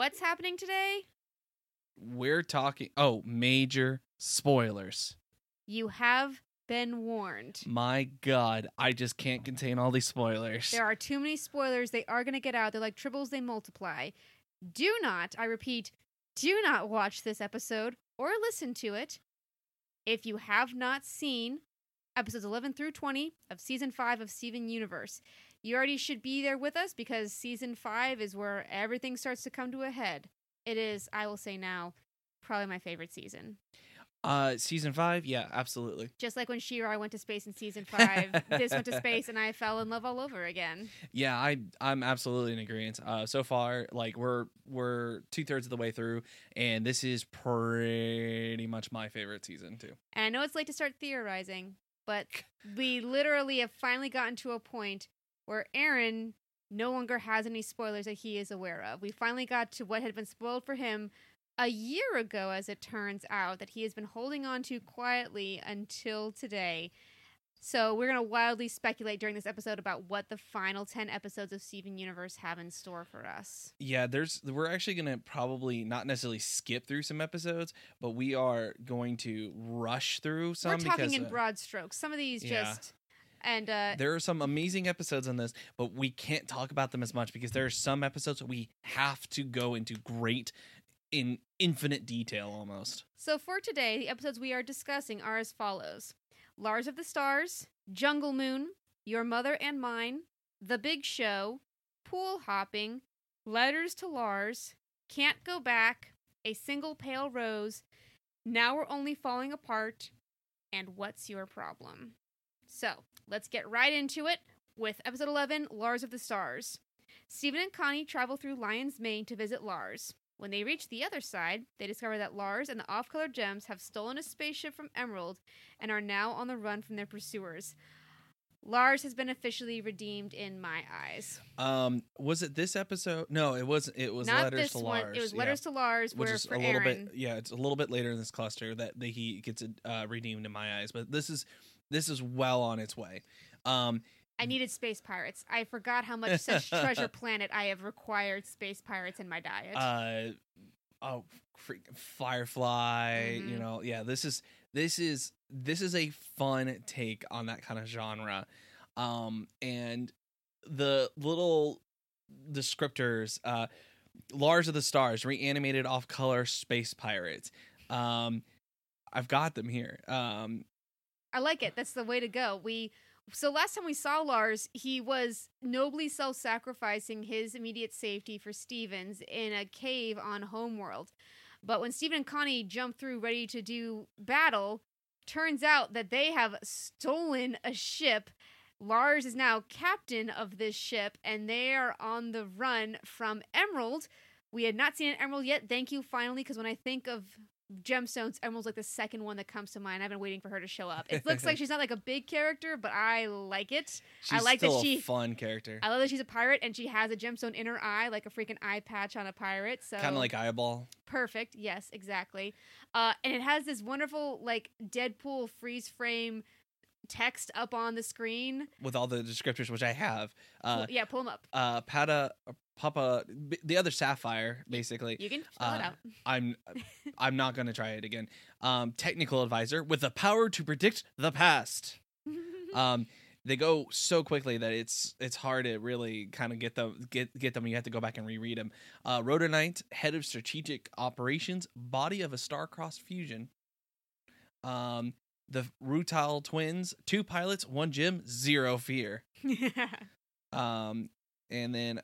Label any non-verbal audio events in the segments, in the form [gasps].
What's happening today? We're talking. Oh, major spoilers. You have been warned. My God, I just can't contain all these spoilers. There are too many spoilers. They are going to get out. They're like triples, they multiply. Do not, I repeat, do not watch this episode or listen to it if you have not seen episodes 11 through 20 of season 5 of Steven Universe. You already should be there with us because season 5 is where everything starts to come to a head. It is, I will say now, probably my favorite season. Uh, season five, yeah, absolutely. Just like when She-Ra went to space in season [laughs] 5, this went to space and I fell in love all over again. Yeah, I I'm absolutely in agreement. Uh, so far, like we're we're two thirds of the way through, and this is pretty much my favorite season too. And I know it's late to start theorizing, but we literally have finally gotten to a point where Aaron no longer has any spoilers that he is aware of. We finally got to what had been spoiled for him a year ago, as it turns out, that he has been holding on to quietly until today. So we're going to wildly speculate during this episode about what the final 10 episodes of Steven Universe have in store for us. Yeah, there's we're actually gonna probably not necessarily skip through some episodes, but we are going to rush through some we're talking because in uh, broad strokes. Some of these yeah. just and uh there are some amazing episodes on this, but we can't talk about them as much because there are some episodes we have to go into great in infinite detail almost. So for today, the episodes we are discussing are as follows: Lars of the Stars, Jungle Moon, Your Mother and Mine, The Big Show, Pool Hopping, Letters to Lars, Can't Go Back, A Single Pale Rose, Now We're Only Falling Apart, and What's Your Problem? So let's get right into it with episode 11 Lars of the Stars. Steven and Connie travel through Lion's Mane to visit Lars. When they reach the other side, they discover that Lars and the off color gems have stolen a spaceship from Emerald and are now on the run from their pursuers. Lars has been officially redeemed in my eyes. Um, was it this episode? No, it wasn't. It was Not letters this to one. Lars. It was yeah. letters to Lars, which where is for a little Aaron. bit. Yeah, it's a little bit later in this cluster that the, he gets uh, redeemed in my eyes, but this is this is well on its way. Um, I needed space pirates. I forgot how much such [laughs] Treasure Planet I have required space pirates in my diet. uh, oh, freak, Firefly. You Mhm. know, yeah. This is this is this is a fun take on that kind of genre, um, and the little descriptors. Uh, Lars of the Stars, reanimated off color space pirates. Um, I've got them here. Um, I like it. That's the way to go. We so last time we saw Lars, he was nobly self-sacrificing his immediate safety for Stevens in a cave on Homeworld. But when Steven and Connie jump through ready to do battle, turns out that they have stolen a ship. Lars is now captain of this ship, and they are on the run from Emerald. We had not seen an Emerald yet. Thank you, finally, because when I think of gemstones, Emerald's like the second one that comes to mind. I've been waiting for her to show up. It looks like [laughs] she's not like a big character, but I like it. she's like that she- a fun character, I love that she's a pirate and she has a gemstone in her eye, like a freaking eye patch on a pirate. So kind of like Eyeball. perfect. Yes, exactly. Uh, and it has this wonderful like Deadpool freeze frame text up on the screen. with all the descriptors, which I have. Uh, Pull- yeah, pull them up. uh, Pata, uh, Papa, the other Sapphire, basically. You can fill it uh, out. I'm, [laughs] I'm not to try it again. Um, technical advisor with the power to predict the past. [laughs] Um, they go so quickly that it's it's hard to really kind of get them get get them. You have to go back and reread them. Uh, Rhodonite, head of strategic operations, body of a star-crossed fusion. Um, the Rutile twins, two pilots, one gym, zero fear. Yeah. [laughs] Um, and then,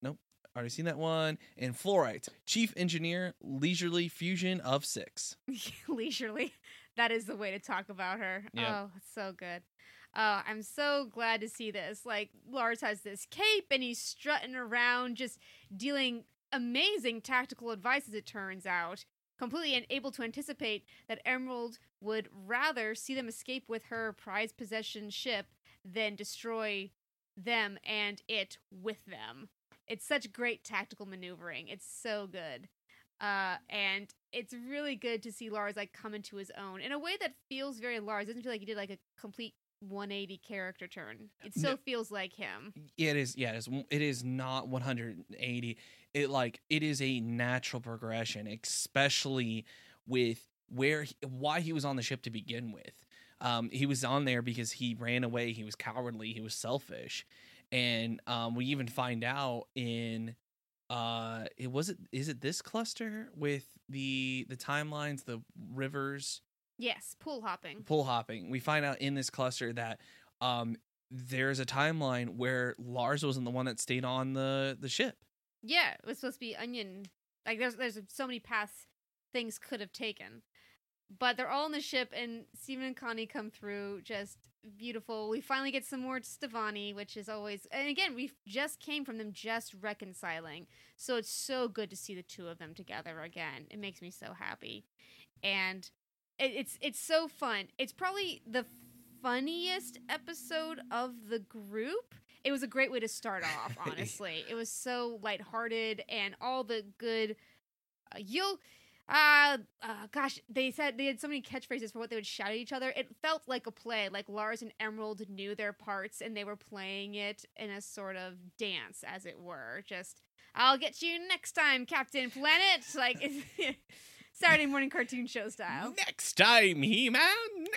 nope, already seen that one. And Fluorite, chief engineer, leisurely fusion of six. [laughs] leisurely. That is the way to talk about her. Yeah. Oh, so good. Uh, I'm so glad to see this. Like Lars has this cape and he's strutting around, just dealing amazing tactical advice. As it turns out, completely unable to anticipate that Emerald would rather see them escape with her prized possession ship than destroy them and it with them. It's such great tactical maneuvering. It's so good. Uh, and it's really good to see Lars like come into his own in a way that feels very Lars. It doesn't feel like he did like a complete 180 character turn. It No. still feels like him. It is, yeah, it is, it is not 180. It like it is a natural progression, especially with where he, why he was on the ship to begin with. Um, he was on there because he ran away. He was cowardly. He was selfish, and um, we even find out in uh, it was it is it this cluster with the the timelines, the rivers Yes, pool hopping. pool hopping. We find out in this cluster that um, there's a timeline where Lars wasn't the one that stayed on the the ship. Yeah, it was supposed to be onion. Like there's there's so many paths things could have taken. But they're all on the ship and Steven and Connie come through just beautiful. We finally get some more Stevonnie, which is always and again, we just came from them just reconciling. So it's so good to see the two of them together again. It makes me so happy. And it's it's so fun. It's probably the funniest episode of the group. It was a great way to start off, [laughs] honestly. it was so lighthearted and all the good uh, you'll uh, uh gosh, they said they had so many catchphrases for what they would shout at each other. It felt like a play, like Lars and Emerald knew their parts and they were playing it in a sort of dance, as it were. Just, I'll get you next time, Captain Planet. Like [laughs] [laughs] Saturday morning cartoon show style. Next time, He Man.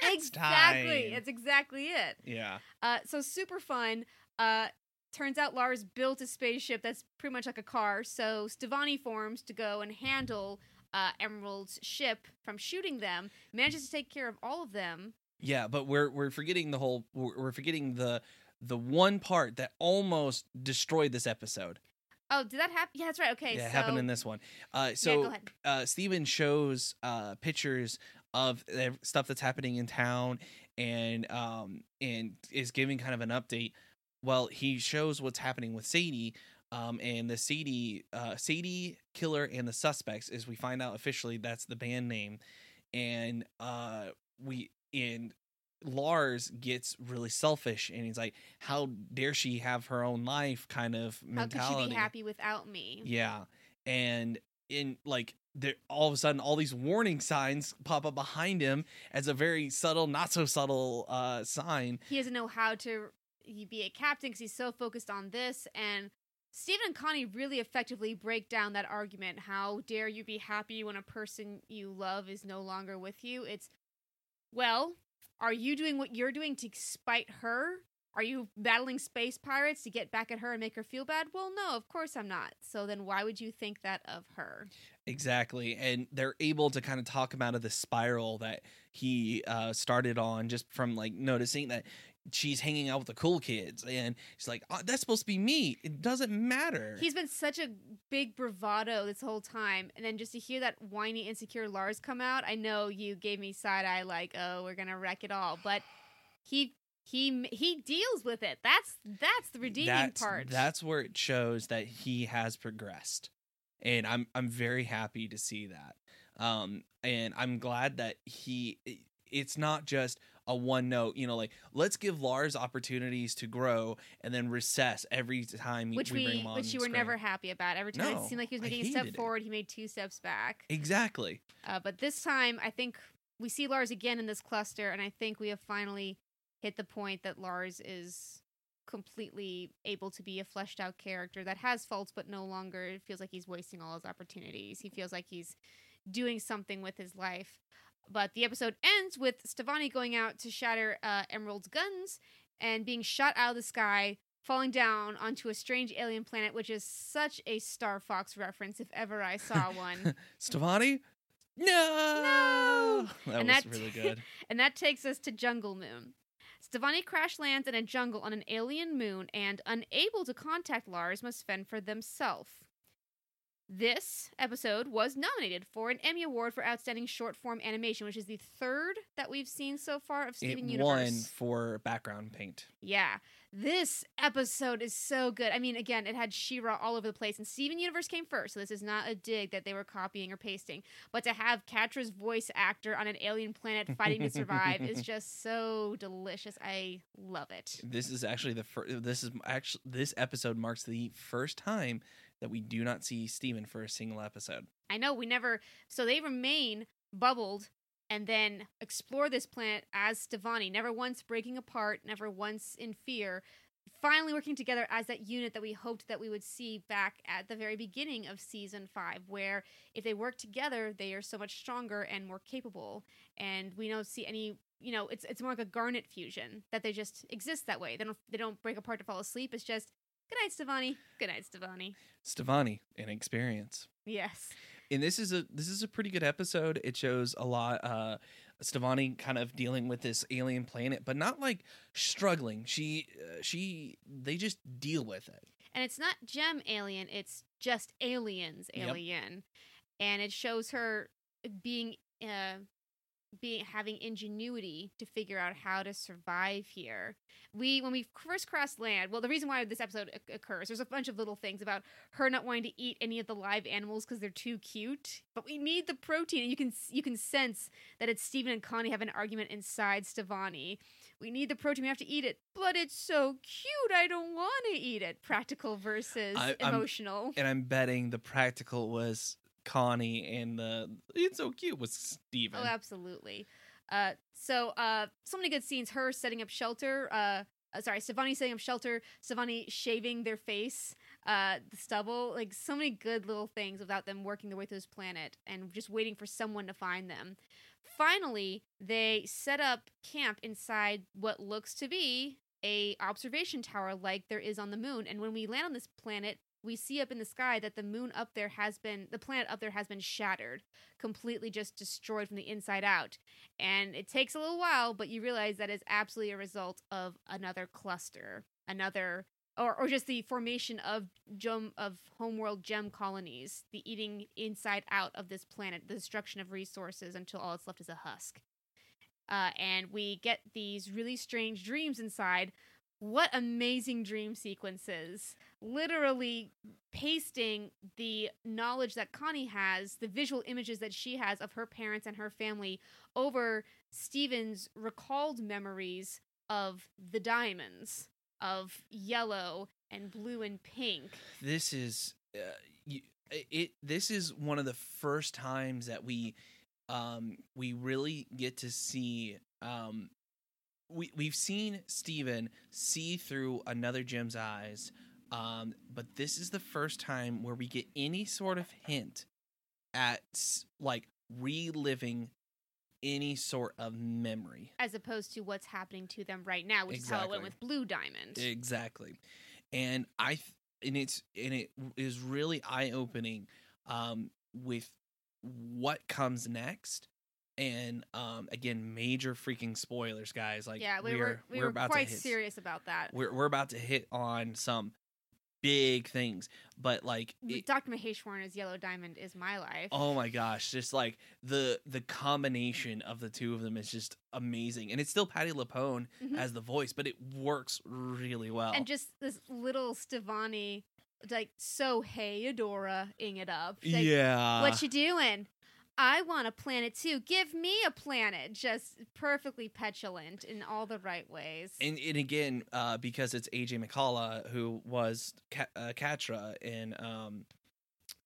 Next time. exactly, time. it's exactly it. yeah. Uh, so super fun. Uh, turns out Lars built a spaceship that's pretty much like a car. So Stevonnie forms to go and handle uh, Emerald's ship from shooting them. Manages to take care of all of them. Yeah, but we're we're forgetting the whole. We're, we're forgetting the the one part that almost destroyed this episode. Oh, did that happen? Yeah, that's right. Okay, yeah, so it happened in this one. Uh, yeah, so go ahead. uh, Steven shows uh, pictures of stuff that's happening in town and um, and is giving kind of an update. Well, he shows what's happening with Sadie. Um, and the Sadie, uh, Sadie Killer and the Suspects, as we find out officially, that's the band name. And uh, we and Lars gets really selfish, and he's like, "How dare she have her own life?" Kind of mentality? How could she be happy without me? Yeah. And in like there all of a sudden all these warning signs pop up behind him as a very subtle, not so subtle uh sign. He doesn't know how to be a captain because he's so focused on this. And Steven and Connie really effectively break down that argument. How dare you be happy when a person you love is no longer with you? It's, well, are you doing what you're doing to spite her? Are you battling space pirates to get back at her and make her feel bad? Well, no, of course I'm not. So then why would you think that of her? Exactly. And they're able to kind of talk him out of the spiral that he uh started on just from like noticing that she's hanging out with the cool kids and she's like, oh, that's supposed to be me. It doesn't matter. He's been such a big bravado this whole time, and then just to hear that whiny, insecure Lars come out, I know you gave me side eye, like, "Oh, we're gonna wreck it all," but he he he deals with it. That's that's the redeeming that's, part. That's where it shows that he has progressed, and I'm I'm very happy to see that. Um, and I'm glad that he. It's not just a one note, you know, like let's give Lars opportunities to grow and then recess every time which we, we, bring him on which you were screen. never happy about. Every time No, it seemed like he was making a step it. forward, he made two steps back. exactly. Uh, but this time, I think we see Lars again in this cluster, and I think we have finally hit the point that Lars is completely able to be a fleshed out character that has faults, but no longer feels like he's wasting all his opportunities. He feels like he's doing something with his life. But the episode ends with Stevonnie going out to shatter uh, Emerald's guns and being shot out of the sky, falling down onto a strange alien planet, which is such a Star Fox reference if ever I saw [laughs] one. Stefani? No. no! That And was that- really good. [laughs] and that takes us to Jungle Moon. Stevonnie crash lands in a jungle on an alien moon and, unable to contact Lars, must fend for themselves. This episode was nominated for an Emmy Award for Outstanding Short Form Animation, which is the third that we've seen so far of Steven it Universe. won for background paint. Yeah. This episode is so good. I mean, again, it had She-Ra all over the place, and Steven Universe came first, so this is not a dig that they were copying or pasting. But to have Catra's voice actor on an alien planet fighting to survive is [laughs] just so delicious. I love it. This is actually the first. This is actually this episode marks the first time that we do not see Steven for a single episode. I know we never, so they remain bubbled and then explore this planet as Stevonnie, never once breaking apart, never once in fear. Finally, working together as that unit that we hoped that we would see back at the very beginning of season five, where if they work together, they are so much stronger and more capable. And we don't see any, you know, it's it's more like a Garnet fusion that they just exist that way. They don't they don't break apart to fall asleep. It's just good night, Stevonnie. Good night, Stevonnie. Stevonnie, an experience. Yes. and this is a this is a pretty good episode. It shows a lot. Uh, Stevonnie kind of dealing with this alien planet, but not like struggling. She uh, she they just deal with it. and it's not gem alien it's just aliens Yep. alien and it shows her being uh being having ingenuity to figure out how to survive here. We when we first cross land well the reason why this episode oc- occurs there's a bunch of little things about her not wanting to eat any of the live animals because they're too cute but we need the protein and you can you can sense that it's Steven and Connie have an argument inside Stevonnie we need the protein we have to eat it but it's so cute i don't want to eat it. Practical versus I- I'm- emotional. And I'm betting the practical was Connie and the it's so cute with Steven. oh absolutely uh so uh so many good scenes her setting up shelter uh uh, sorry, Stevonnie setting up shelter, Stevonnie shaving their face, uh, the stubble, like so many good little things without them working their way through this planet and just waiting for someone to find them. Finally, they set up camp inside what looks to be a observation tower like there is on the moon. And when we land on this planet, we see up in the sky that the moon up there has been the planet up there has been shattered, completely just destroyed from the inside out. And it takes a little while, but you realize that is absolutely a result of another cluster, another or, or just the formation of gem of homeworld gem colonies, the eating inside out of this planet, the destruction of resources until all that's left is a husk. Uh, and we get these really strange dreams inside. What amazing dream sequences! Literally pasting the knowledge that Connie has, the visual images that she has of her parents and her family over Steven's recalled memories of the diamonds, of yellow and blue and pink. this is uh, it this is one of the first times that we um we really get to see um we we've seen Steven see through another Jim's eyes um but this is the first time where we get any sort of hint at like reliving any sort of memory as opposed to what's happening to them right now, which is how it went with Blue Diamond. Exactly. And I th- and it's and it is really eye opening um with what comes next. And um again, major freaking spoilers, guys. Like yeah, we we're were we we're were about quite to hit, serious about that. We're we're about to hit on some big things. But like it- Dr. Maheswaran as Yellow Diamond is my life. Oh my gosh, just like the the combination of the two of them is just amazing. And it's still Patti LuPone Mhm. as the voice, but it works really well. And just this little Stevonnie, like so hey Adora, ing it up. Like, yeah. What you doing? I want a planet too. Give me a planet. Just perfectly petulant in all the right ways. and, and again, uh, because it's AJ Michalka who was Ka- uh, Catra in um,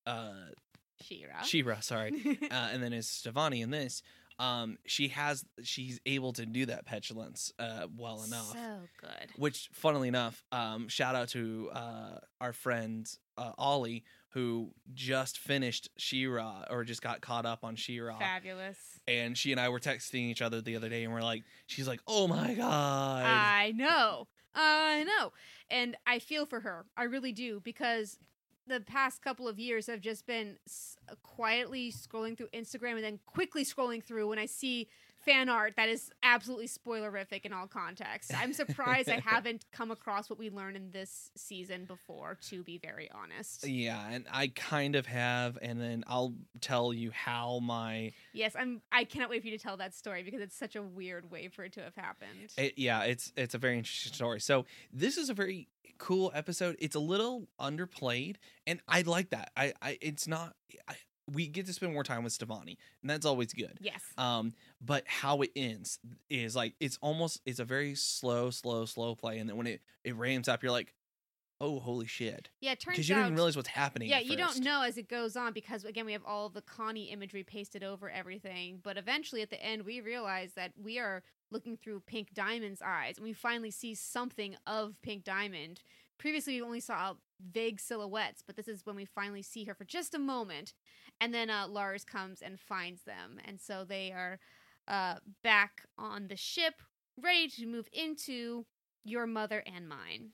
uh, She-Ra. She-Ra, sorry, [laughs] uh, and then is Stevonnie in this. Um, she has she's able to do that petulance uh, well enough. So good. Which, funnily enough, um, shout out to uh, our friend uh, Ollie who just finished She-Ra or just got caught up on She-Ra. Fabulous. And she and I were texting each other the other day, and we're like, she's like, "Oh my god!" I know. I know. And I feel for her. I really do because the past couple of years have just been s- quietly scrolling through Instagram and then quickly scrolling through when I see fan art that is absolutely spoilerific in all contexts. I'm surprised I [laughs] haven't come across what we learned in this season before, to be very honest. Yeah, and I kind of have, and then I'll tell you how my Yes, I'm I cannot wait for you to tell that story because it's such a weird way for it to have happened. it, yeah, it's it's a very interesting story. So this is a very cool episode. It's a little underplayed, and I like that. I, I it's not. I, we get to spend more time with Stevonnie, and that's always good. yes. Um, but how it ends is like it's almost it's a very slow, slow, slow play, and then when it it ramps up, you're like, oh holy shit Yeah, it turns because you out. don't even realize what's happening yeah, you don't know as it goes on because again we have all the Connie imagery pasted over everything. But eventually, at the end, we realize that we are looking through Pink Diamond's eyes, and we finally see something of Pink Diamond. Previously, we only saw vague silhouettes, but this is when we finally see her for just a moment, and then uh, Lars comes and finds them, and so they are uh, back on the ship, ready to move into your mother and mine.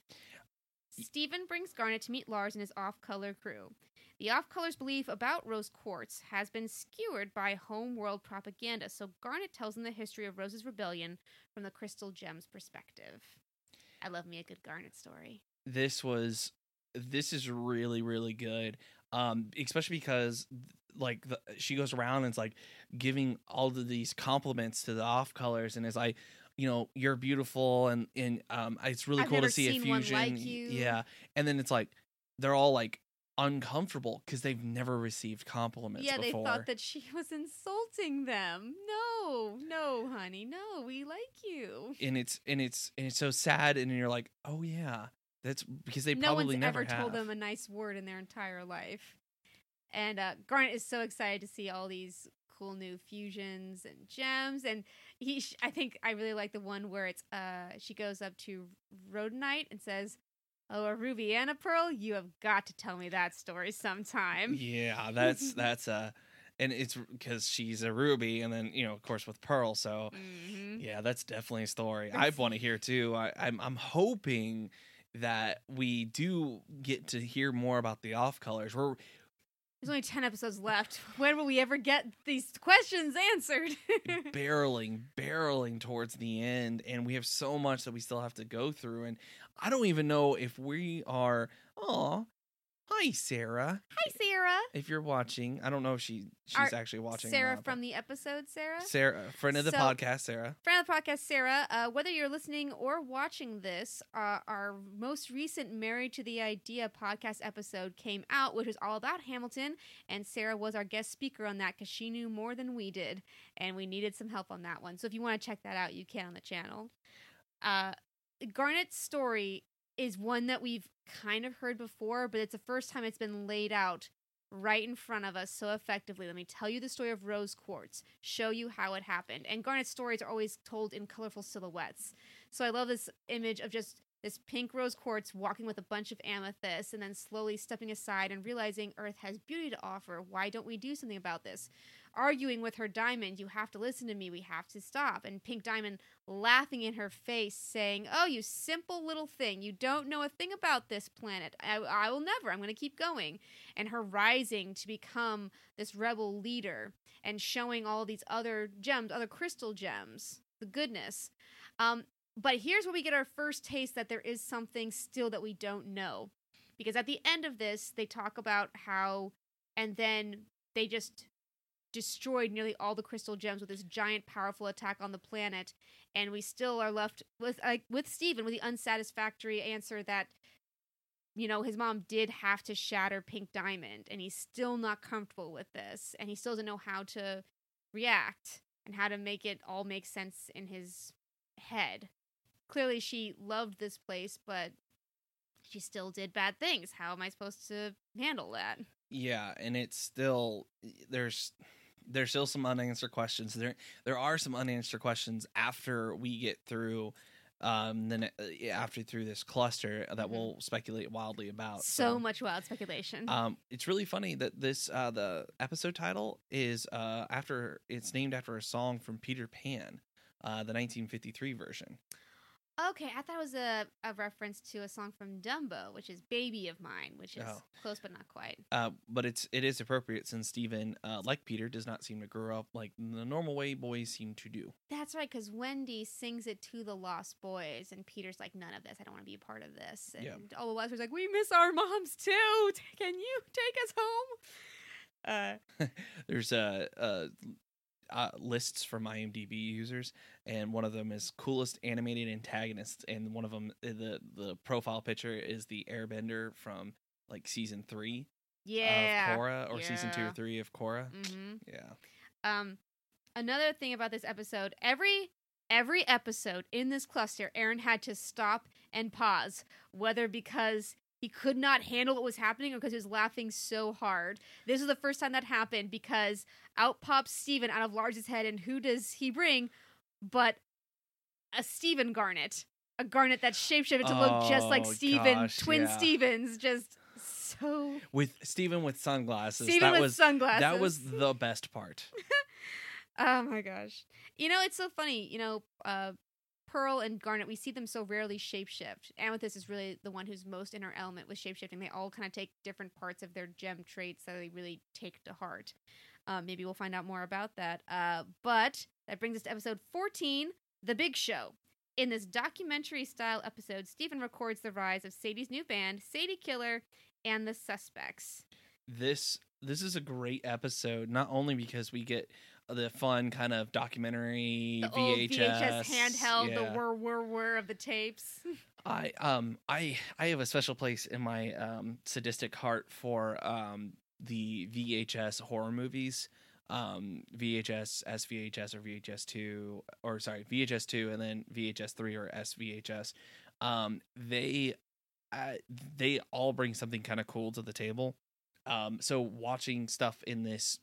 Steven brings Garnet to meet Lars and his off color crew. The off color's belief about Rose Quartz has been skewered by homeworld propaganda, so Garnet tells them the history of Rose's rebellion from the Crystal Gems perspective. I love me a good Garnet story. this was this is really really good um especially because like the, she goes around and it's like giving all of these compliments to the off colors and is like you know you're beautiful and and um it's really I've cool to see a fusion. like yeah. And then it's like they're all like uncomfortable because they've never received compliments yeah, they thought that she [laughs] was insulting them. No, no, honey, no, we like you. and it's and it's and it's so sad and you're like oh yeah that's because they no probably one's never ever told them a nice word in their entire life. And uh, Garnet is so excited to see all these cool new fusions and gems. And he, sh- I think I really like the one where it's uh, she goes up to Rhodonite and says, "Oh, a ruby and a pearl. You have got to tell me that story sometime." Yeah, [laughs] that's that's uh and it's because she's a ruby, and then you know, of course, with Pearl. So hmm yeah, that's definitely a story I want to hear too. I, I'm I'm hoping that we do get to hear more about the off colors. We're There's only ten episodes left. [laughs] When will we ever get these questions answered? [laughs] barreling, barreling towards the end, and we have so much that we still have to go through. And I don't even know if we are. Oh, hi, Sarah. Hi, Sarah. If you're watching, I don't know if she she's Our- actually watching. Sarah not, from the episode, Sarah. Sarah, friend of the So- podcast, Sarah. Friend of the podcast, Sarah, uh, whether you're listening or watching this, uh, our most recent Married to the Idea podcast episode came out, which was all about Hamilton, and Sarah was our guest speaker on that because she knew more than we did, and we needed some help on that one. So if you want to check that out, you can on the channel. Uh, Garnet's story is one that we've kind of heard before, but it's the first time it's been laid out right in front of us so effectively. Let me tell you the story of Rose Quartz, show you how it happened. And garnet stories are always told in colorful silhouettes. So I love this image of just this pink rose quartz walking with a bunch of amethyst and then slowly stepping aside and realizing Earth has beauty to offer. Why don't we do something about this? Arguing with her diamond, you have to listen to me, we have to stop. And Pink Diamond laughing in her face, saying, Oh, you simple little thing, you don't know a thing about this planet. I, I will never, I'm going to keep going and her rising to become this rebel leader and showing all these other gems, other crystal gems, the goodness. Um, but here's where we get our first taste that there is something still that we don't know. Because at the end of this, they talk about how, and then they just destroyed nearly all the crystal gems with this giant, powerful attack on the planet, and we still are left with like with Steven with the unsatisfactory answer that you know, his mom did have to shatter Pink Diamond, and he's still not comfortable with this, and he still doesn't know how to react and how to make it all make sense in his head. Clearly, she loved this place, but she still did bad things. How am I supposed to handle that? Yeah, and it's still there's there's still some unanswered questions. There there are some unanswered questions after we get through um then after through this cluster that Mhm. we'll speculate wildly about. So much wild speculation. Um, it's really funny that this uh, the episode title is uh, after it's named after a song from Peter Pan, uh, the 1953 version. Okay, I thought it was a, a reference to a song from Dumbo, which is "Baby of Mine," which is Oh. close but not quite. Uh, but it's it is appropriate since Steven, uh, like Peter, does not seem to grow up like the normal way boys seem to do. That's right, because Wendy sings it to the Lost Boys, and Peter's like, "None of this. I don't want to be a part of this." And Yeah. all the Losters like, "We miss our moms too. Can you take us home?" Uh, [laughs] There's a, uh, uh, lists from IMDb users, and one of them is coolest animated antagonists, and one of them the the profile picture is the Airbender from like season three yeah. of Korra or season two or three of Korra. hmm Yeah. Um, another thing about this episode, every every episode in this cluster, Aaron had to stop and pause, whether because he could not handle what was happening because he was laughing so hard. This was the first time that happened because out pops Steven out of Lars's head, and who does he bring? But a Steven Garnet. A Garnet that's shapeshifted to look just like Oh, Steven, gosh, twin yeah. Stevens, just so with Steven with sunglasses. Steven that with was sunglasses. that was the best part. [laughs] Oh my gosh. You know, it's so funny. You know, uh, Pearl and Garnet, we see them so rarely shapeshift. Amethyst is really the one who's most in her element with shapeshifting. They all kind of take different parts of their gem traits that they really take to heart. Uh, maybe we'll find out more about that. Uh, but that brings us to episode 14 The Big Show. In this documentary style episode, Steven records the rise of Sadie's new band, Sadie Killer, and the Suspects. This this is a great episode, not only because we get the fun kind of documentary The old VHS, VHS handheld, yeah. the whir whir whir of the tapes. [laughs] I um I I have a special place in my um sadistic heart for um the VHS horror movies. Um VHS, SVHS or VHS 2 or sorry, VHS 2 and then VHS 3 or SVHS. Um they uh, they all bring something kind of cool to the table. Um so watching stuff in this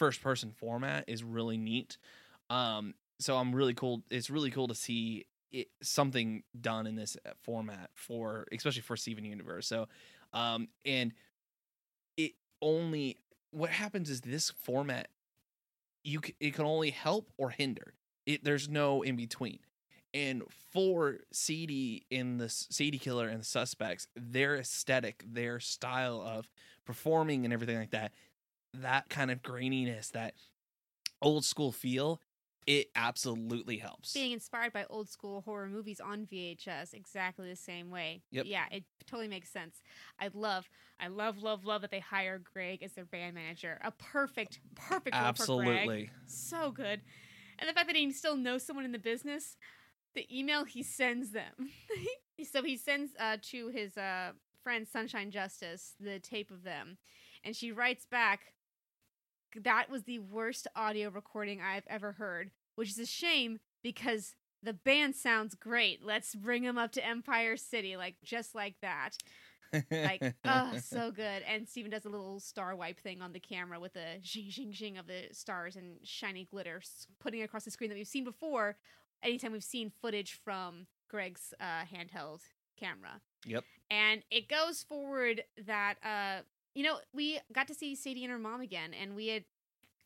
first person format is really neat. Um so I'm really cool it's really cool to see it, something done in this uh, format for especially for Steven Universe. So um and it only what happens is this format you it can only help or hinder. It there's no in between. And for Sadie in the Sadie Killer and the Suspects, their aesthetic, their style of performing and everything like that, that kind of graininess, that old school feel, it absolutely helps. being inspired by old school horror movies on VHS exactly the same way. Yep. Yeah, it totally makes sense. I love, I love, love, love that they hire Greg as their band manager. A perfect, perfect role for Greg. Absolutely. So good. And the fact that he still knows someone in the business, the email he sends them. [laughs] so he sends uh, to his uh, friend Sunshine Justice the tape of them. And she writes back, that was the worst audio recording I've ever heard, which is a shame because the band sounds great. Let's bring them up to Empire City, like just like that. Like, [laughs] oh, so good. And Steven does a little star wipe thing on the camera with the zing, zing, zing of the stars and shiny glitter putting across the screen that we've seen before anytime we've seen footage from Greg's uh, handheld camera. Yep. And it goes forward that, uh, you know, we got to see Sadie and her mom again, and we had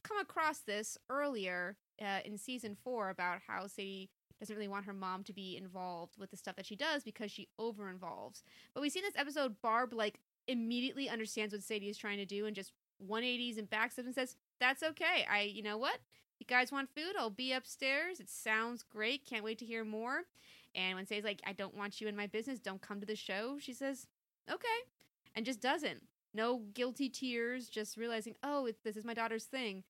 come across this earlier uh, in season four about how Sadie doesn't really want her mom to be involved with the stuff that she does because she over involves. But we see in this episode, Barb like immediately understands what Sadie is trying to do and just 180s and backs up and says, That's okay. I, you know what? You guys want food? I'll be upstairs. It sounds great. Can't wait to hear more. And when Sadie's like, I don't want you in my business, don't come to the show, she says, Okay. And just doesn't. No guilty tears, just realizing, oh, it, this is my daughter's thing.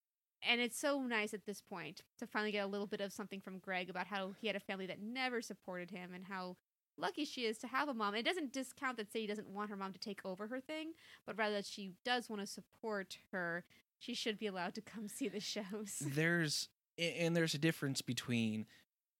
And it's so nice at this point to finally get a little bit of something from Greg about how he had a family that never supported him and how lucky she is to have a mom. It doesn't discount that Sadie doesn't want her mom to take over her thing, but rather that she does want to support her. She should be allowed to come see the shows. [laughs] there's and there's a difference between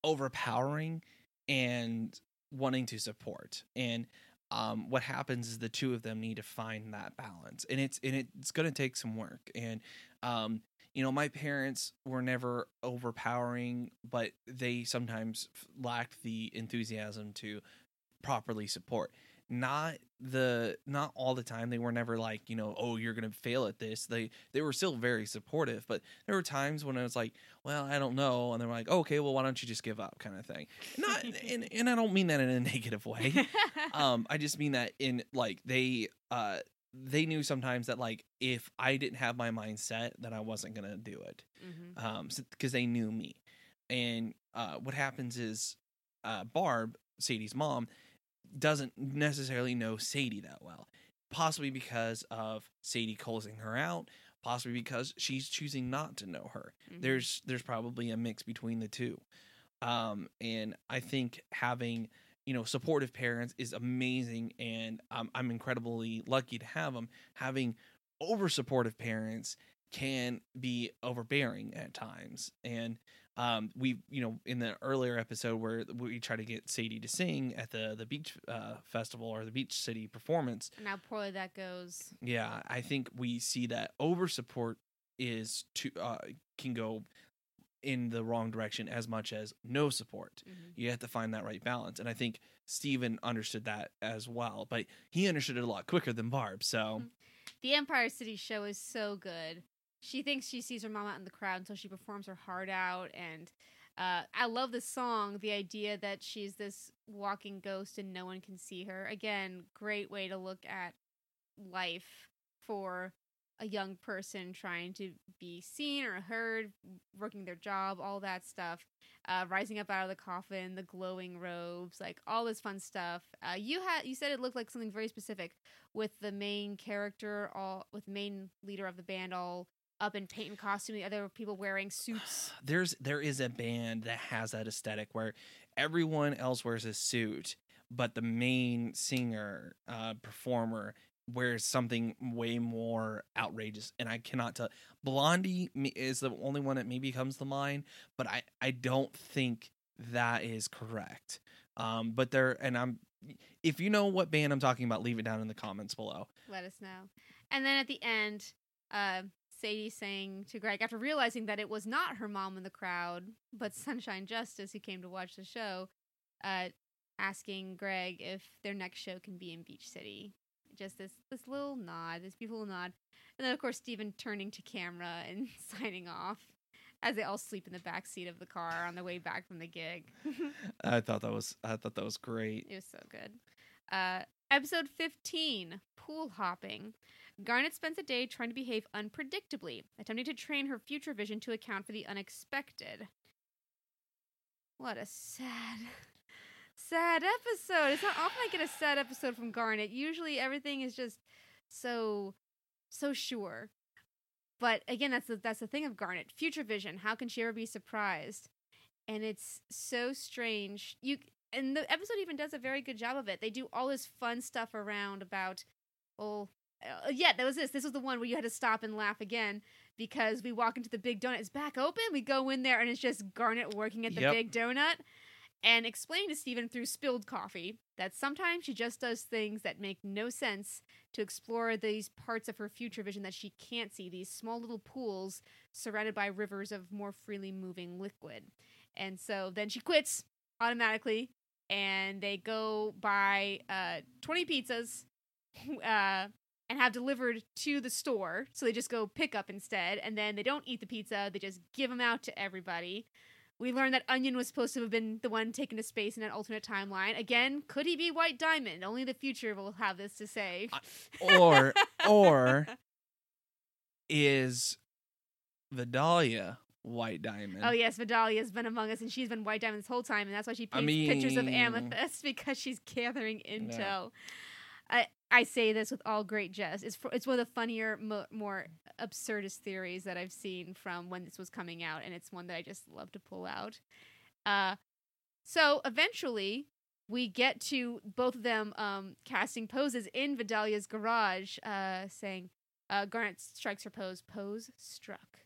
overpowering and wanting to support and um, what happens is the two of them need to find that balance and it's and it's going to take some work and um, you know my parents were never overpowering but they sometimes lacked the enthusiasm to properly support not the not all the time they were never like you know oh you're gonna fail at this. They they were still very supportive but there were times when i was like well i don't know and they were like okay well why don't you just give up? kind of thing. Not and, [laughs] and i don't mean that in a negative way. Um i just mean that in like they uh they knew sometimes that like if i didn't have my mindset that i wasn't gonna do it Mhm. um because they knew me. And uh what happens is uh barb sadie's mom doesn't necessarily know sadie that well. Possibly because of sadie closing her out. Possibly because she's choosing not to know her. Mhm. there's there's probably a mix between the two. Um and i think having you know supportive parents is amazing and um, i'm incredibly lucky to have them having over supportive parents can be overbearing at times and um, we you know in the earlier episode where we try to get Sadie to sing at the the beach uh, festival or the beach city performance. And how poorly that goes. Yeah, I think we see that over support is to uh, can go in the wrong direction as much as no support. Mhm. You have to find that right balance, and I think Steven understood that as well. But he understood it a lot quicker than Barb. So Mhm. The Empire City show is so good. She thinks she sees her mom out in the crowd until she performs her heart out. And uh, I love the song, the idea that she's this walking ghost and no one can see her. Again, great way to look at life for a young person trying to be seen or heard, working their job, all that stuff. Uh, rising up out of the coffin, the glowing robes, like all this fun stuff. Uh, you had you said it looked like something very specific with the main character all with main leader of the band all up in paint and costume, the other people wearing suits. [sighs] there's there is a band that has that aesthetic where everyone else wears a suit, but the main singer uh, performer wears something way more outrageous. And I cannot tell. Blondie is the only one that maybe comes to mind, but I I don't think that is correct. Um, but there, and I'm. If you know what band I'm talking about, leave it down in the comments below. Let us know. And then at the end, uh, Sadie saying to Greg after realizing that it was not her mom in the crowd, but [laughs] Sunshine Justice who came to watch the show, uh, asking Greg if their next show can be in Beach City. Just this this little nod, this beautiful nod, and then of course Steven turning to camera [laughs] and signing off as they all sleep in the back seat of the car on their way back from the gig. [laughs] I thought that was I thought that was great. It was so good. Uh, episode 15 Pool Hopping. Garnet spends a day trying to behave unpredictably, attempting to train her future vision to account for the unexpected. What a sad, sad episode. It's not often I get a sad episode from Garnet. Usually everything is just so, so sure. But again, that's the, that's the thing of Garnet. Future vision. How can she ever be surprised? And it's so strange. You and the episode even does a very good job of it. They do all this fun stuff around about, oh, uh, yeah, that was this. This was the one where you had to stop and laugh again because we walk into the big donut. It's back open. We go in there and it's just Garnet working at the Yep. big donut and explaining to Steven through spilled coffee that sometimes she just does things that make no sense to explore these parts of her future vision that she can't see, these small little pools surrounded by rivers of more freely moving liquid. And so then she quits automatically and they go buy uh, 20 pizzas [laughs] uh, and have delivered to the store. So they just go pick up instead. And then they don't eat the pizza, they just give them out to everybody. We learned that Onion was supposed to have been the one taken to space in an alternate timeline. Again, could he be White Diamond? Only the future will have this to say. Or or is Vidalia White Diamond? Oh yes, Vidalia's been among us, and she's been White Diamond this whole time, and that's why she I paints pictures of Amethyst [laughs] because she's gathering intel. I I say this with all great jest. It's for, it's one of the funnier, mo- more absurdist theories that I've seen from when this was coming out, and it's one that I just love to pull out. Uh, so eventually. We get to both of them um, casting poses in Vidalia's garage, uh, saying, uh, Garnet strikes her pose, pose struck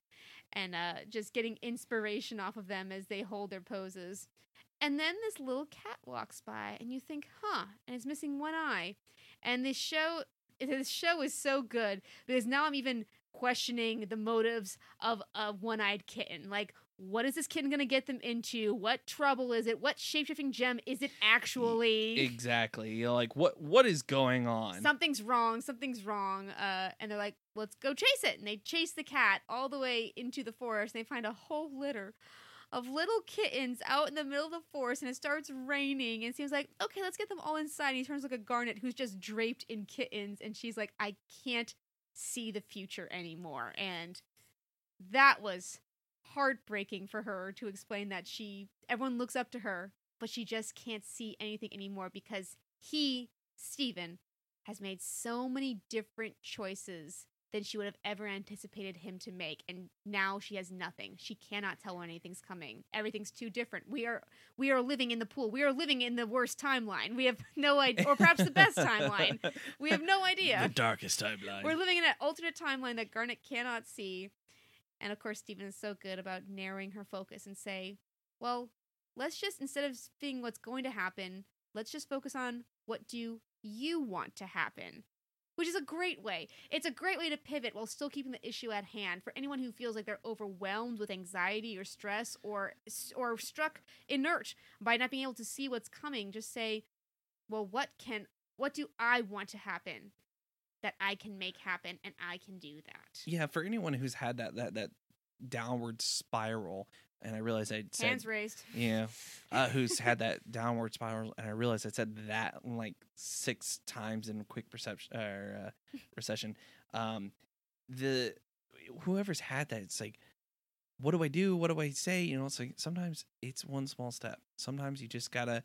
and uh, just getting inspiration off of them as they hold their poses. And then this little cat walks by, and you think, huh, and it's missing one eye. And this show, this show is so good because now I'm even questioning the motives of a one-eyed kitten. Like, what is this kitten gonna get them into? What trouble is it? What shapeshifting gem is it actually? Exactly. You're like, what what is going on? something's wrong something's wrong uh, and they're like let's go chase it and they chase the cat all the way into the forest and they find a whole litter of little kittens out in the middle of the forest and it starts raining and seems like okay let's get them all inside and he turns like a garnet who's just draped in kittens and she's like i can't see the future anymore and that was heartbreaking for her to explain that she everyone looks up to her but she just can't see anything anymore because he Steven has made so many different choices than she would have ever anticipated him to make and now she has nothing. She cannot tell when anything's coming. Everything's too different. We are we are living in the pool. We are living in the worst timeline. We have no idea or perhaps the best [laughs] timeline. We have no idea. The darkest timeline. we're living in an alternate timeline that Garnet cannot see. And of course, Steven is so good about narrowing her focus and say, well, let's just, instead of seeing what's going to happen, let's just focus on what do you want to happen which is a great way. It's a great way to pivot while still keeping the issue at hand for anyone who feels like they're overwhelmed with anxiety or stress or or struck inert by not being able to see what's coming. Just say, "Well, what can what do I want to happen that I can make happen and I can do that?" Yeah, for anyone who's had that that that downward spiral and I realized I said hands raised. Yeah, [laughs] uh, who's had that downward spiral, and I realized I said that like six times in quick perception or uh, [laughs] recession. Um, the whoever's had that, it's like, what do I do? What do I say? You know, it's like sometimes it's one small step. Sometimes you just gotta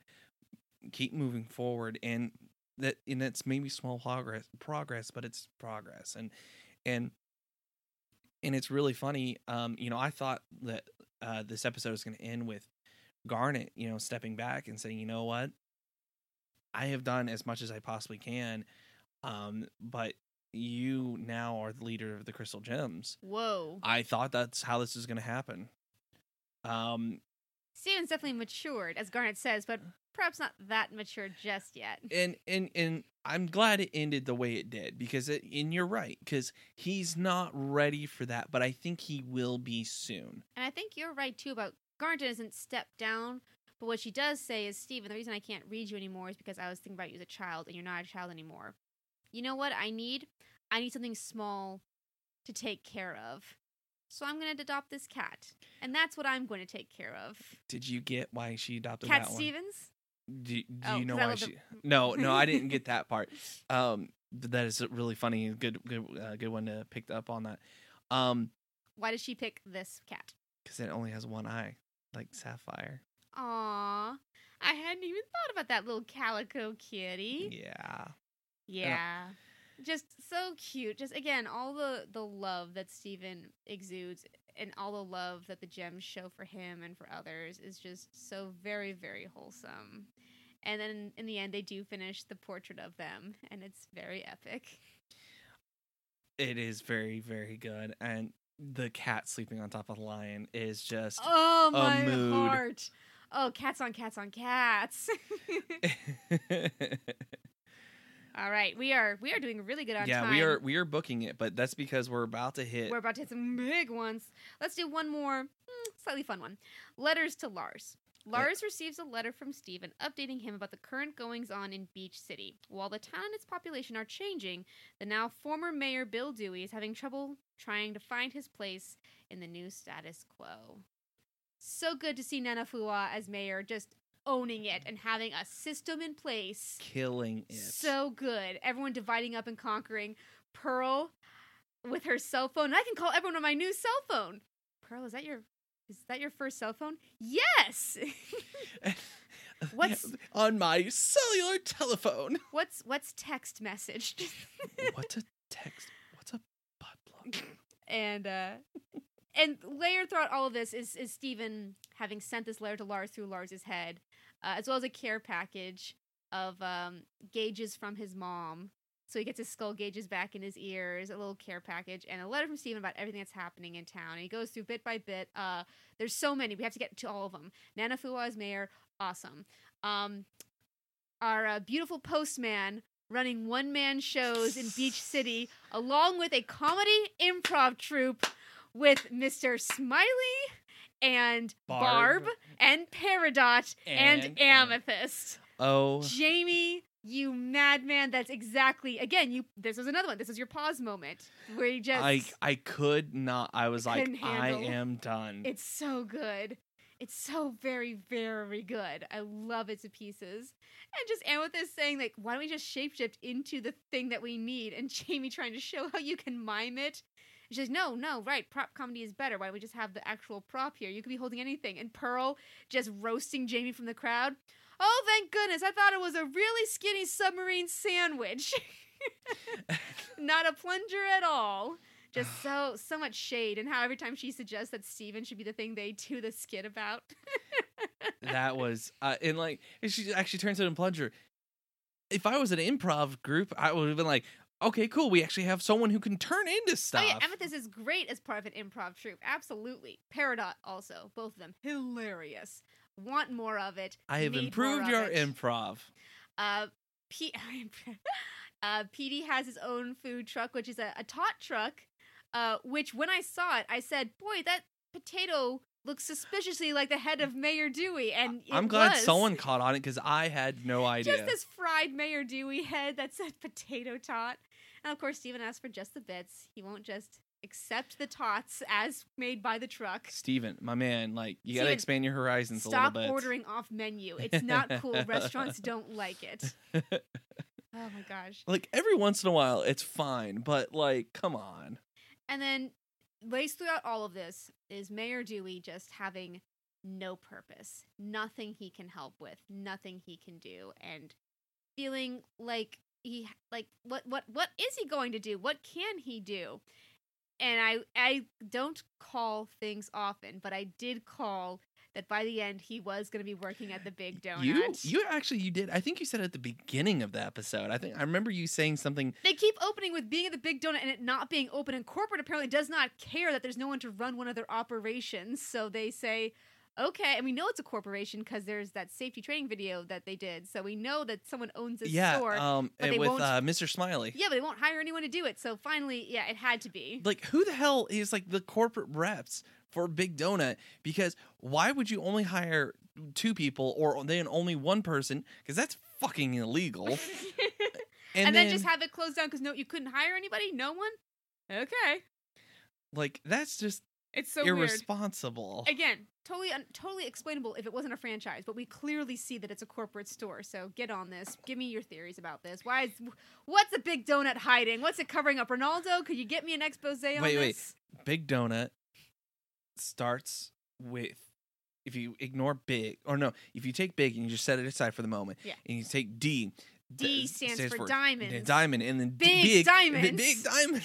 keep moving forward, and that and it's maybe small progress, progress, but it's progress, and and and it's really funny. Um, you know, I thought that uh, this episode is going to end with Garnet, you know, stepping back and saying, you know what, I have done as much as I possibly can, um, but you now are the leader of the Crystal Gems. Whoa! I thought that's how this is going to happen. Um, Steven's definitely matured, as Garnet says, but perhaps not that mature just yet. And and and I'm glad it ended the way it did because it, and you're right because he's not ready for that, but I think he will be soon. And I think you're right too about Garnet doesn't step down, but what she does say is, Steven, the reason I can't read you anymore is because I was thinking about you as a child, and you're not a child anymore. You know what I need? I need something small to take care of. So I'm going to adopt this cat, and that's what I'm going to take care of. Did you get why she adopted Cat that one? Stevens. Do, do Oh, you know why love the- she? [laughs] No, no, I didn't get [laughs] that part. Um, that is a really funny, good, good, uh, good one to pick up on that. Um, Why did she pick this cat? because it only has one eye, like Sapphire. Aw, I hadn't even thought about that little calico kitty. Yeah, Yeah. Just so cute. Just again, all the the love that Steven exudes and all the love that the gems show for him and for others is just so very very wholesome. And then in the end they do finish the portrait of them and it's very epic. it is very, very good, and the cat sleeping on top of the lion is just. Oh a my mood. heart. Oh, cats on cats on cats. [laughs] [laughs] all right, we are we are doing really good on yeah, time. we are we are booking it, but that's because we're about to hit. We're about to hit some big ones. Let's do one more, mm, slightly fun one. Letters to Lars. Lars receives a letter from Steven updating him about the current goings on in Beach City. While the town and its population are changing, the now former mayor Bill Dewey is having trouble trying to find his place in the new status quo. So good to see Nanefua as mayor just owning it and having a system in place. killing it. So good. Everyone dividing up and conquering. Pearl with her cell phone. I can call everyone on my new cell phone. Pearl, is that your is that your first cell phone? Yes. [laughs] What's- on my cellular telephone? [laughs] what's what's text message? [laughs] What's a text? What's a butt plug? and uh and layered throughout all of this is is Steven having sent this letter to Lars through Lars's head, uh, as well as a care package of um gauges from his mom. So he gets his skull gauges back in his ears, a little care package, and a letter from Steven about everything that's happening in town. And he goes through bit by bit. Uh, there's so many. We have to get to all of them. Nanefua as mayor, awesome. Um, our uh, beautiful postman running one man shows in Beach City, along with a comedy improv troupe with Mr. Smiley and Barb, and Peridot and, And- Amethyst. Oh, Jamie, you madman. That's exactly, again, you. this was another one. This is your pause moment where you just. I I could not. I was like, I am done. It's so good. It's so very, very good. I love it to pieces. And just Amethyst saying, like, why don't we just shapeshift into the thing that we need? And Jamie trying to show how you can mime it. And she's like, no, no, right. Prop comedy is better. Why don't we just have the actual prop here? You could be holding anything. And Pearl just roasting Jamie from the crowd. Oh, thank goodness. I thought it was a really skinny submarine sandwich. [laughs] Not a plunger at all. Just so [sighs] so much shade, and how every time she suggests that Steven should be the thing they do the skit about. [laughs] that was uh, and like she actually turns it in plunger. If I was an improv group, I would have been like, okay, cool. We actually have someone who can turn into stuff. Oh yeah, Amethyst is great as part of an improv troupe. Absolutely. Peridot also, both of them hilarious. Want more of it? I have improved your it. improv. Uh, P- [laughs] uh, Peedee has his own food truck, which is a, a tot truck. Uh, which when I saw it, I said, "Boy, that potato looks suspiciously like the head of Mayor Dewey." And I'm glad was. someone caught on it because I had no idea. just this fried Mayor Dewey head that said potato tot. And of course, Steven asked for just the bits. He won't just accept the tots as made by the truck. Steven, my man, like you gotta expand your horizons a Stop little bit. ordering off menu. It's not cool. [laughs] Restaurants don't like it. [laughs] Oh my gosh. like every once in a while, it's fine, but like, come on. And then laced throughout all of this is Mayor Dewey just having no purpose, nothing he can help with, nothing he can do, and feeling like he like what what what is he going to do? What can he do? And I I don't call things often, but I did call that by the end he was going to be working at the Big Donut. You you actually you did. I think you said at the beginning of the episode. I think I remember you saying something. They keep opening with being at the big donut and it not being open. And corporate apparently does not care that there's no one to run one of their operations. So they say, okay. And we know it's a corporation because there's that safety training video that they did. So we know that someone owns this yeah, store. um, but they with won't- uh, Mr. Smiley. yeah, but they won't hire anyone to do it. So finally, yeah, it had to be. Like who the hell is like the corporate reps for Big Donut? Because why would you only hire two people or then only one person? Because that's fucking illegal. [laughs] [laughs] and, And, then, just have it closed down because no, you couldn't hire anybody. No one. Okay, like that's just it's so weird. irresponsible. Again, totally un- totally explainable if it wasn't a franchise, but we clearly see that it's a corporate store. So get on this. Give me your theories about this. Why is what's a big donut hiding? What's it covering up? Ronaldo? Could you get me an expose on Wait, wait. this? Big Donut starts with if you ignore big or no, if you take big and you just set it aside for the moment, Yeah. and you take D. D th- stands for diamonds. Diamond and then Big big diamonds. Big diamond.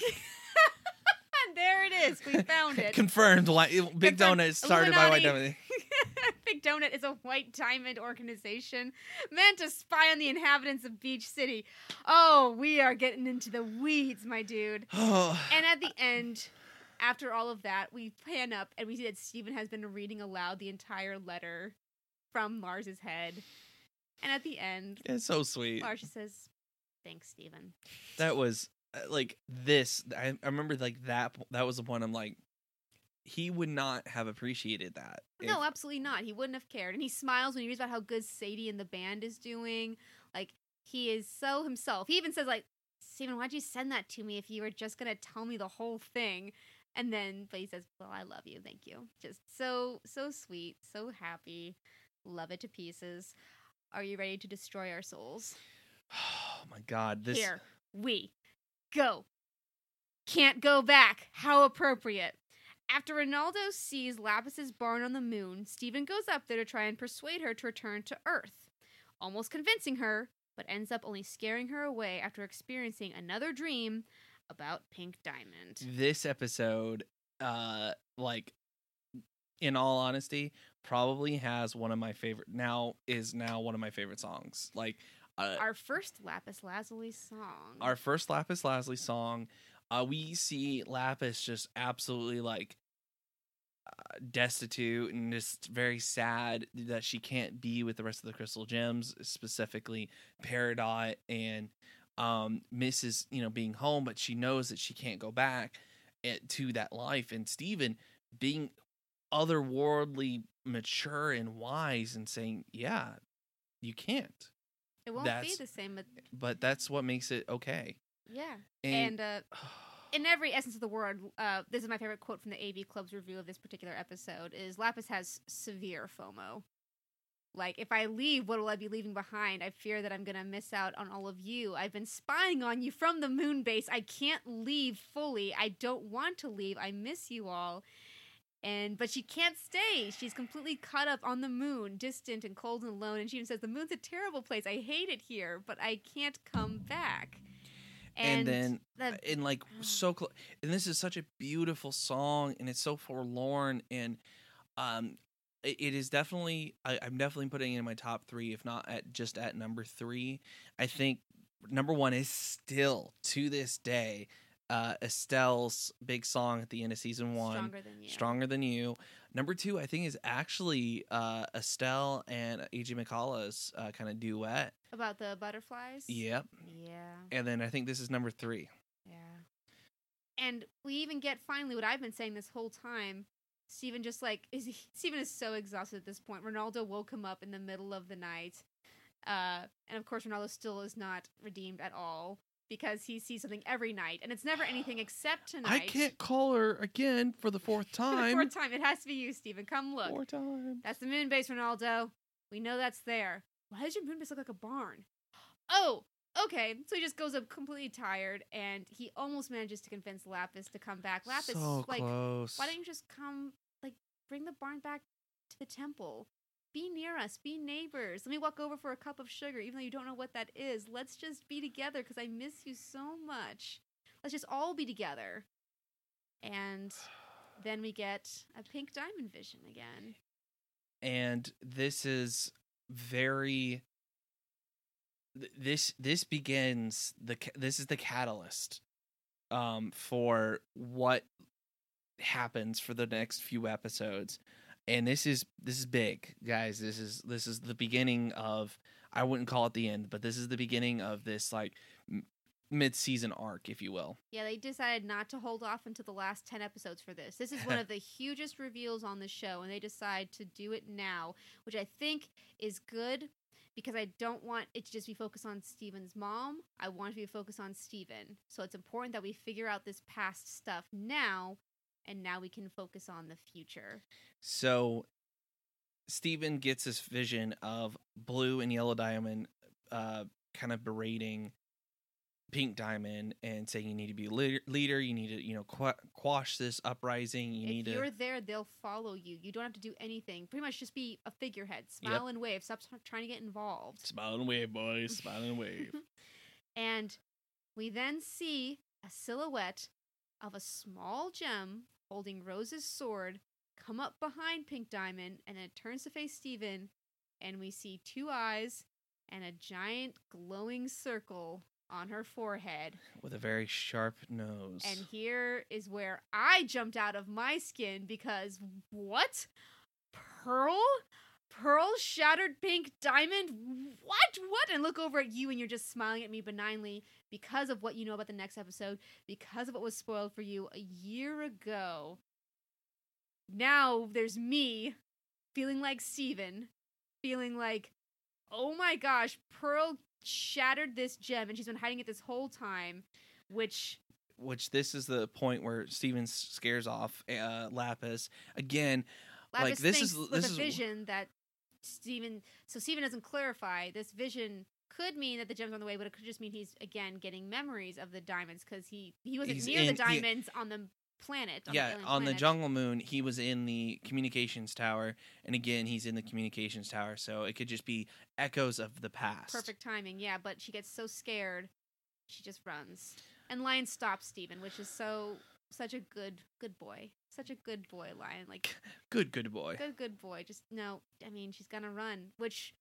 And [laughs] there it is. We found [laughs] it. Confirmed. Like, Big Confirmed. Donut started by White Illuminati. Diamond. [laughs] Big Donut is a white diamond organization meant to spy on the inhabitants of Beach City. Oh, we are getting into the weeds, my dude. Oh, [sighs] And at the end, after all of that, we pan up and we see that Steven has been reading aloud the entire letter from Lars's head. And at the end, it's so sweet. Lars says, Thanks, Steven. That was uh, like this. I, I remember like that. That was the point. I'm like, he would not have appreciated that. No, if- absolutely not. He wouldn't have cared. And he smiles when he reads about how good Sadie and the band is doing. Like, he is so himself. He even says, like, Steven, why'd you send that to me if you were just going to tell me the whole thing? And then, but he says, well, I love you. Thank you. Just so, so sweet. So happy. Love it to pieces. Are you ready to destroy our souls? [sighs] Oh my god, this. Here we go. Can't go back. How appropriate. After Ronaldo sees Lapis's barn on the moon, Steven goes up there to try and persuade her to return to Earth, almost convincing her, but ends up only scaring her away after experiencing another dream about Pink Diamond. This episode, uh, like, in all honesty, probably has one of my favorite. Now is now one of my favorite songs. Like, uh, Our first Lapis Lazuli song. our first Lapis Lazuli song, uh, we see Lapis just absolutely like uh, destitute and just very sad that she can't be with the rest of the crystal gems, specifically Peridot and um, misses you know being home, but she knows that she can't go back eh, to that life. And Steven being otherworldly mature and wise and saying, "Yeah, you can't." it won't be the same, but But that's what makes it okay. yeah. And, And, uh, [sighs] in every essence of the word, uh, this is my favorite quote from the AV Club's review of this particular episode: "Is Lapis has severe FOMO. Like, if I leave, what will I be leaving behind? I fear that I'm gonna miss out on all of you. I've been spying on you from the moon base. I can't leave fully. I don't want to leave. I miss you all." And but she can't stay. She's completely caught up on the moon, distant and cold and alone. And she even says, "The moon's a terrible place. I hate it here, but I can't come back." and, then the and like [sighs] so close and this is such a beautiful song and it's so forlorn and um it, is definitely I, i'm definitely putting it in my top three if not at just at number three i think number one is still to this day uh, Estelle's big song at the end of season one, Stronger than you. "Stronger Than You." Number two, I think, is actually uh, Estelle and AJ Michalka's uh, kind of duet. About the butterflies. Yep. Yeah. And then I think this is number three. Yeah. And we even get finally what I've been saying this whole time. Steven just like [laughs] is he, Steven is so exhausted at this point. Ronaldo woke him up in the middle of the night. Uh, and of course Ronaldo still is not redeemed at all because he sees something every night and it's never anything [sighs] except tonight. I can't call her again for the fourth [laughs] For the time. fourth time. It has to be you, Steven. Come look. Four times. That's the moon base, Ronaldo. We know that's there. Why does your moon base look like a barn? [gasps] Oh, okay. So he just goes up completely tired, and he almost manages to convince Lapis to come back. Lapis, so like, close. why don't you just come, like, bring the barn back to the temple? Be near us. Be neighbors. Let me walk over for a cup of sugar, even though you don't know what that is. Let's just be together because I miss you so much. Let's just all be together. And then we get a pink diamond vision again. and this is very this this begins the this is the catalyst um for what happens for the next few episodes. And this is this is big guys. This is this is the beginning of i wouldn't call it the end but this is the beginning of this like m- mid-season arc if you will. Yeah, they decided not to hold off until the last 10 episodes for this. This is one of the [laughs] hugest reveals on the show, and they decide to do it now, which I think is good because I don't want it to just be focused on Steven's mom. I want to be focused on Steven. So it's important that we figure out this past stuff now, and now we can focus on the future. So Steven gets this vision of Blue and Yellow Diamond uh, kind of berating Pink Diamond and saying you need to be a leader, leader you need to, you know, qu- quash this uprising, you need to if need you're to there, they'll follow you. You don't have to do anything. Pretty much just be a figurehead. Smile and wave. Stop trying to get involved. smile and wave, boys, [laughs] smile and wave. And we then see a silhouette of a small gem holding Rose's sword come up behind Pink Diamond, and it turns to face Steven, and we see two eyes and a giant glowing circle on her forehead. With a very sharp nose. And here is where I jumped out of my skin because what? Pearl? Pearl shattered pink diamond? What? What? And look over at you and you're just smiling at me benignly because of what you know about the next episode, because of what was spoiled for you a year ago. Now there's me feeling like Steven, feeling like, oh my gosh, Pearl shattered this gem and she's been hiding it this whole time, which which this is the point where Steven scares off uh, Lapis again. Lapis Like, this is- this a is- vision that Steven so Steven doesn't clarify this vision could mean that the gem's on the way, but it could just mean he's again getting memories of the diamonds because he he wasn't He's near in- the he- diamonds on the planet. On yeah, alien on the jungle moon, he was in the communications tower, and again, he's in the communications tower. So it could just be echoes of the past. Perfect timing, yeah. But she gets so scared, she just runs. And Lion stops Steven, which is so such a good good boy, such a good boy. Lion, like [laughs] Good, good boy. good good boy. Just no, I mean she's gonna run, which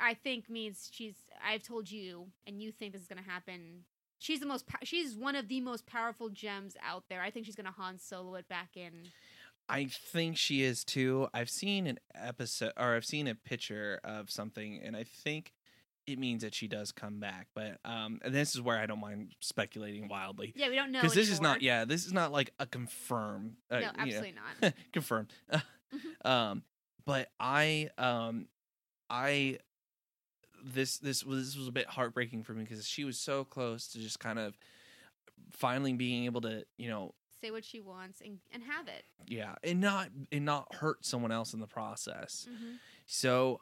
I think means she's. I've told you, and you think this is gonna happen. She's the most. She's one of the most powerful gems out there. I think she's gonna Han Solo it back in. I think she is too. I've seen an episode, or I've seen a picture of something, and I think it means that she does come back. But um, and this is where I don't mind speculating wildly Yeah, we don't know because this is not. Yeah, this is not like a confirm. Uh, no, you know, absolutely not. [laughs] confirmed. [laughs] Mhm. um, but I um, I this this was this was a bit heartbreaking for me because she was so close to just kind of finally being able to you know Say what she wants and and have it. yeah and not and not hurt someone else in the process. hmm So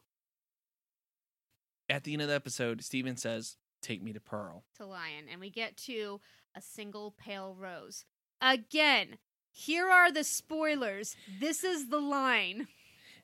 at the end of the episode, Steven says, "Take me to Pearl." To Lion, and we get to a single pale rose again. Here are the spoilers. This is the line.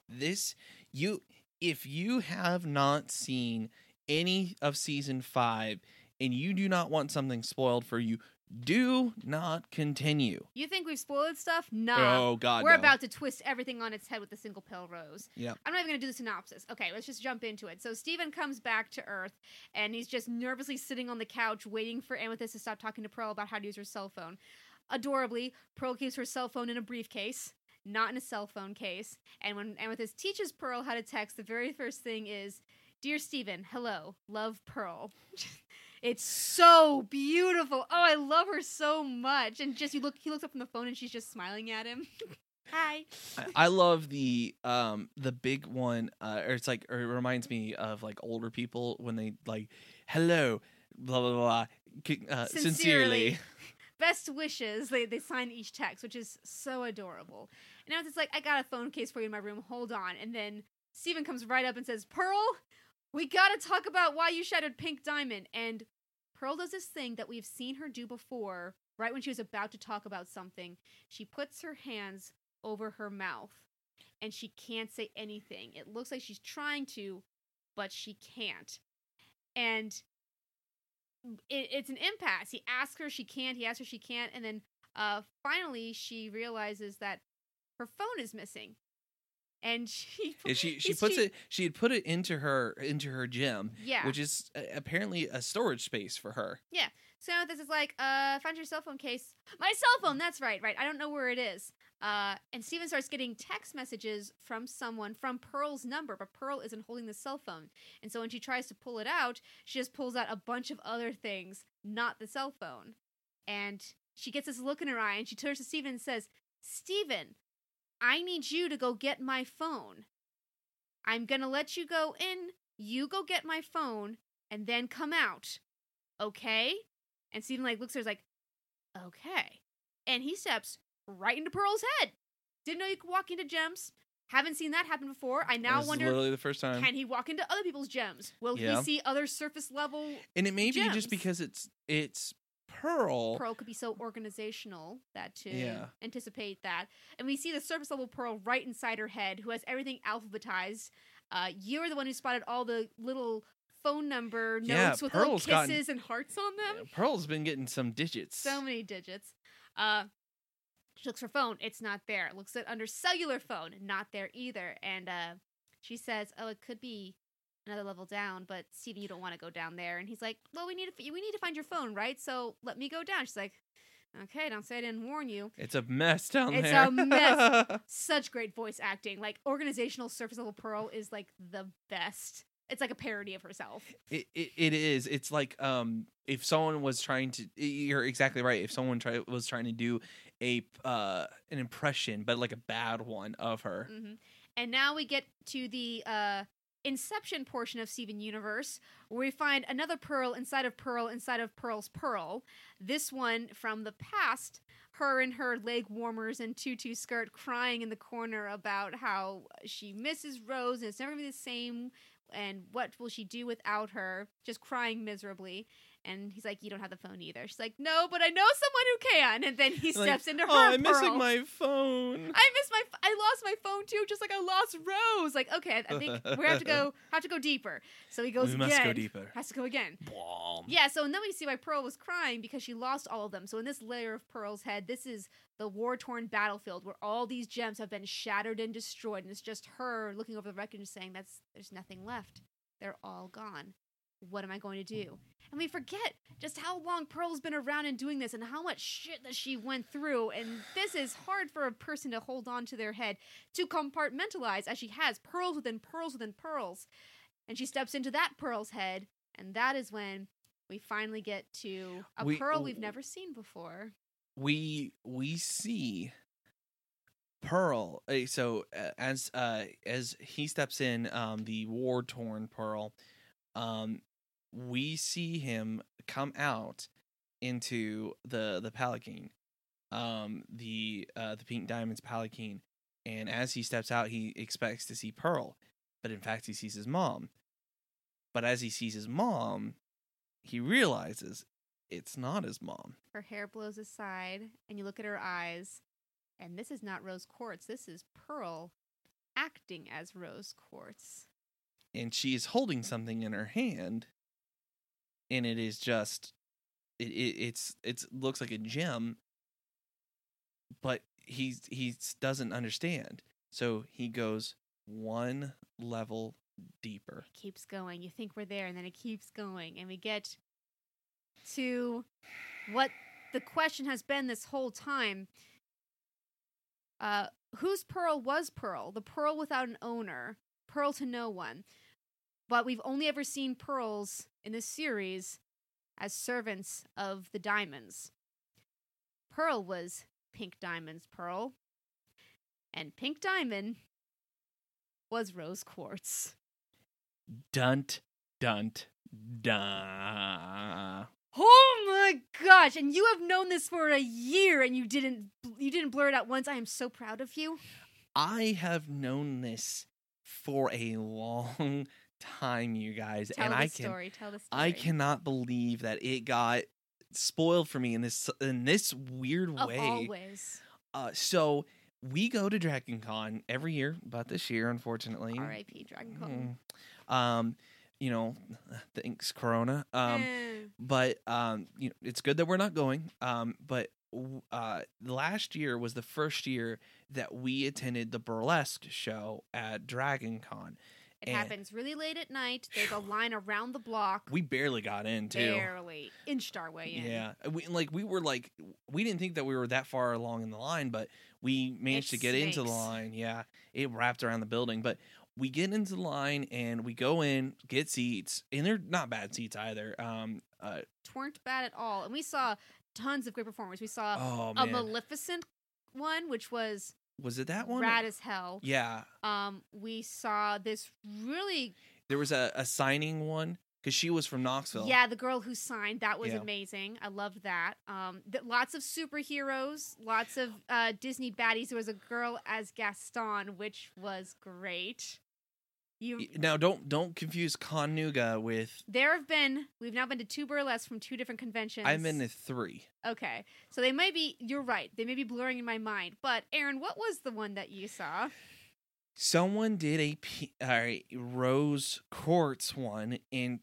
this you if you have not seen any of season five and you do not want something spoiled for you Do not continue. You think we've spoiled stuff? Nah. oh God, We're no. about to twist everything on its head with a single pill rose. Yep. I'm not even going to do the synopsis. Okay, let's just jump into it. So Steven comes back to Earth and he's just nervously sitting on the couch waiting for Amethyst to stop talking to Pearl about how to use her cell phone. Adorably, Pearl keeps her cell phone in a briefcase, not in a cell phone case. And when Amethyst teaches Pearl how to text, the very first thing is, Dear Steven, hello, love Pearl. [laughs] it's so beautiful. Oh, I love her so much. And just you look he looks up from the phone and she's just smiling at him. [laughs] Hi. I- I love the um the big one. Uh, or it's like, or it reminds me of like older people when they like, hello, blah blah blah, uh, Sincerely. sincerely. [laughs] best wishes. They they sign each text, which is so adorable. And now it's like, I got a phone case for you in my room. Hold on. And then Steven comes right up and says, Pearl, we gotta talk about why you shattered Pink Diamond. And Pearl does this thing that we've seen her do before, right when she was about to talk about something. She puts her hands over her mouth and she can't say anything. It looks like she's trying to, but she can't. And it, it's an impasse. He asks her, she can't. He asks her, she can't. And then uh, finally, she realizes that her phone is missing. And she, [laughs] And she [laughs] she puts it she had put it into her into her gym, yeah. which is uh, apparently a storage space for her. Yeah. So this is like, uh, find your cell phone case. My cell phone. That's right, right. I don't know where it is. Uh, and Steven starts getting text messages from someone from Pearl's number, but Pearl isn't holding the cell phone. And so when she tries to pull it out, she just pulls out a bunch of other things, not the cell phone. And she gets this look in her eye, and she turns to Steven and says, Steven, I need you to go get my phone. I'm gonna let you go in. You go get my phone, and then come out. Okay? And Steven like looks at her like, okay. And he steps right into Pearl's head. Didn't know you could walk into gems. Haven't seen that happen before. I now This is wonder literally the first time, can he walk into other people's gems? Will Yeah. he see other surface level? and it may be just because it's it's Pearl. Pearl could be so organizational that to Yeah. anticipate that. And we see the surface level Pearl right inside her head, who has everything alphabetized. Uh, you're the one who spotted all the little phone number Yeah, notes with Pearl's little gotten- kisses and hearts on them. Pearl's been getting some digits. so many digits. Uh, she looks for phone. It's not there. Looks at under cellular phone. Not there either. And uh, she says, "Oh, it could be another level down, but Steven, you don't want to go down there." And he's like, "Well, we need to we need to find your phone, right? So let me go down." She's like, "Okay, don't say I didn't warn you." It's a mess down It's there. It's a mess. [laughs] Such great voice acting. Like organizational surface level Pearl is like the best. It's like a parody of herself. It, it it is. It's like um if someone was trying to you're exactly right. If someone try, was trying to do a uh an impression but like a bad one of her. hmm And now we get to the uh, Inception portion of Steven Universe, where we find another Pearl inside of Pearl inside of Pearl's Pearl. This one from the past, her in her leg warmers and tutu skirt crying in the corner about how she misses Rose and it's never gonna be the same. And what will she do without her? Just crying miserably. And he's like, "You don't have the phone either." She's like, "No, but I know someone who can." And then he [laughs] Like, steps into oh, her. Oh, I'm Pearl. missing my phone. I missed my. I lost my phone too, just like I lost Rose. Like, okay, I think we have to go. [laughs] Have to go deeper. So he goes we again. must go deeper. Has to go again. Blom. Yeah. So and then we see why Pearl was crying because she lost all of them. So in this layer of Pearl's head, this is the war torn battlefield where all these gems have been shattered and destroyed, and it's just her looking over the wreckage and saying, "That's there's nothing left. They're all gone. What am I going to do?" And we forget just how long Pearl's been around and doing this and how much shit that she went through. And this is hard for a person to hold on to their head, to compartmentalize as she has pearls within pearls within pearls. And she steps into that Pearl's head, and that is when we finally get to a We- Pearl we've never seen before. we we see Pearl. uh, So uh, as uh as he steps in, um, the war torn Pearl, um, we see him come out into the the palanquin, um, the uh the pink diamonds palanquin, and as he steps out, he expects to see Pearl, but in fact he sees his mom. But as he sees his mom, he realizes it's not his mom. Her hair blows aside, and you look at her eyes, and this is not Rose Quartz. This is Pearl acting as Rose Quartz. And she is holding something in her hand and it is just it, it it's it's looks like a gem, but he's he doesn't understand. So he goes one level deeper. It keeps going. You think we're there, and then it keeps going, and we get to what the question has been this whole time. Uh, whose pearl was Pearl? The pearl without an owner, pearl to no one. But we've only ever seen pearls in this series as servants of the diamonds. Pearl was Pink Diamond's pearl, and Pink Diamond was rose quartz. Dunt, dunt, duh. Oh my gosh! And you have known this for a year, and you didn't you didn't blur it out once. I am so proud of you. I have known this for a long time, you guys, Tell and I can story. Tell the story. I cannot believe that it got spoiled for me in this in this weird Of way. always. Uh, so we go to Dragon Con every year, but this year, unfortunately, R.I.P. Dragon Con. mm, um, you know, [sighs] thanks Corona. Um, Eh. but um, you know, it's good that we're not going. Um, but uh, last year was the first year that we attended the burlesque show at Dragon Con. It and- happens really late at night. There's a [sighs] line around the block. We barely got in too. barely inched our way in. Yeah, we like we were like we didn't think that we were that far along in the line, but we managed It to get into the line. Yeah, it wrapped around the building, but we get into the line and we go in, get seats, and they're not bad seats either. Um, uh, weren't bad at all. And we saw tons of great performers. We saw oh a Maleficent one, which was was it that one? rad as hell. yeah, Um, we saw this really there was a, a signing one because she was from Knoxville. Yeah, the girl who signed that was Yeah. amazing. I loved that. Um, th- lots of superheroes, lots of uh, Disney baddies. There was a girl as Gaston, which was great. You, Now don't don't confuse ConNooga with. there have been. We've now been to two burlesque from two different conventions. I've been to three. Okay, so they might be. You're right. They may be blurring in my mind. But Aaron, what was the one that you saw? someone did a rose quartz one and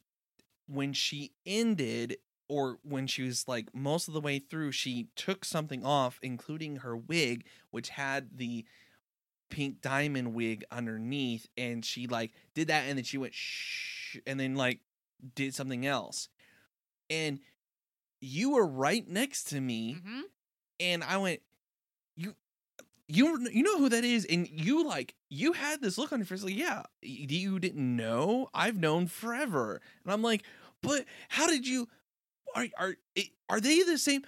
when she ended or when she was like most of the way through she took something off including her wig which had the pink diamond wig underneath and she like did that and then she went shh and then like did something else and you were right next to me Mm-hmm. and I went, you, you, you know who that is, and you like, you had this look on your face, like, yeah, you didn't know. I've known forever, and I'm like, but how did you? Are are are they the same?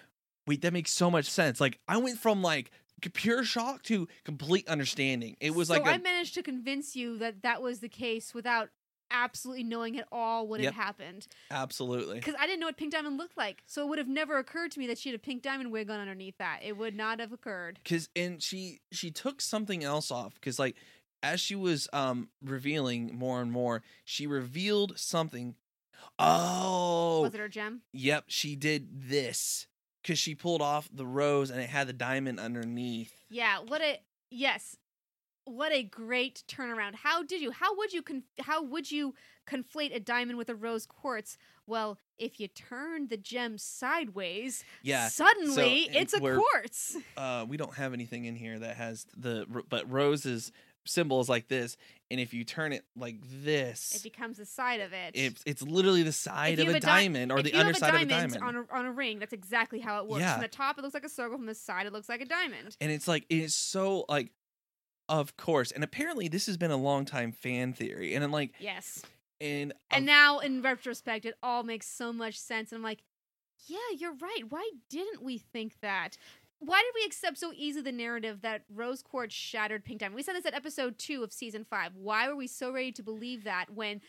Wait, that makes so much sense. Like, I went from like pure shock to complete understanding. It was so like I a, managed to convince you that that was the case without absolutely knowing at all what Yep. had happened. absolutely. Because I didn't know what Pink Diamond looked like. So it would have never occurred to me that she had a pink diamond wig on underneath that. It would not have occurred. Cause and she she took something else off because like as she was um revealing more and more, she revealed something. Oh, Was it her gem? Yep, she did this because she pulled off the rose and it had the diamond underneath. Yeah. What a yes. What a great turnaround. How did you? How would you? Con- how would you conflate a diamond with a rose quartz? Well, if you turn the gem sideways, Yeah, suddenly so, it's a quartz. uh, we don't have anything in here that has the but rose's symbol is like this, and if you turn it like this It becomes the side of it. it's it's literally the side of a di- diamond or the have a underside of a diamond on a, on a ring, that's exactly how it works. Yeah. From the top, it looks like a circle. From the side, it looks like a diamond. and it's like it's so like, of course, and apparently this has been a long time fan theory, and I'm like, Yes. and And now, in retrospect, it all makes so much sense. And I'm like, yeah, you're right. Why didn't we think that? Why did we accept so easily the narrative that Rose Quartz shattered Pink Diamond? We said this at episode two of season five. Why were we so ready to believe that when,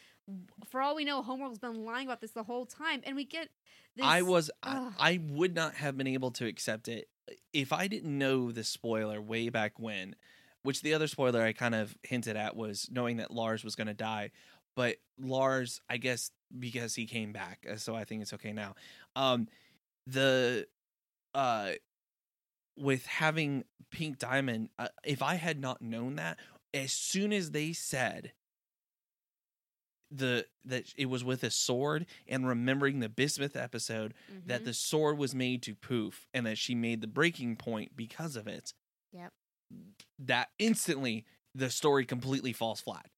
for all we know, Homeworld's been lying about this the whole time? And we get this. I was I, I would not have been able to accept it if I didn't know the spoiler way back when, which the other spoiler I kind of hinted at was knowing that Lars was going to die, but Lars, I guess because he came back, uh, so I think it's okay now. Um the uh with having Pink Diamond, uh, if I had not known that, as soon as they said the that it was with a sword and remembering the Bismuth episode that Mhm. the sword was made to poof and that she made the breaking point because of it. Yep. That instantly the story completely falls flat.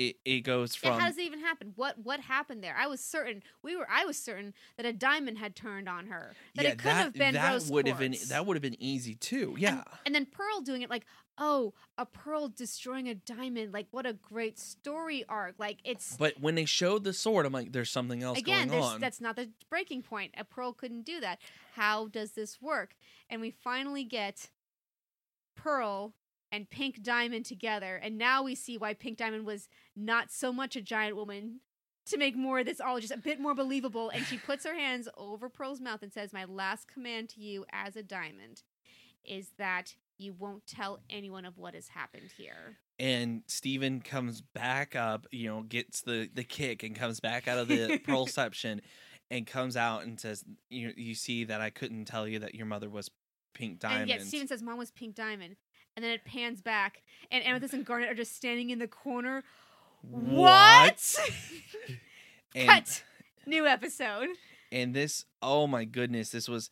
It it goes Yeah, from how does it even happen? What what happened there? I was certain we were. I was certain that a diamond had turned on her. That yeah it couldn't that have been that rose would have been that would have been easy too. Yeah. And then Pearl doing it like, oh, a pearl destroying a diamond. Like, what a great story arc. Like, it's but when they showed the sword, I'm like, there's something else again, going on. that's not the breaking point. A pearl couldn't do that. How does this work? And we finally get Pearl and Pink Diamond together, and now we see why Pink Diamond was not so much a giant woman. To make more of this all just a bit more believable, and she puts her hands over Pearl's mouth and says, My last command to you as a diamond is that you won't tell anyone of what has happened here. and Steven comes back up, you know, gets the the kick and comes back out of the [laughs] pearlception and comes out and says, "You you see that I couldn't tell you that your mother was Pink Diamond." And yet Steven says mom was pink diamond. And then it pans back and Amethyst and Garnet are just standing in the corner. What? [laughs] And, Cut. New episode. and this, oh my goodness, this was.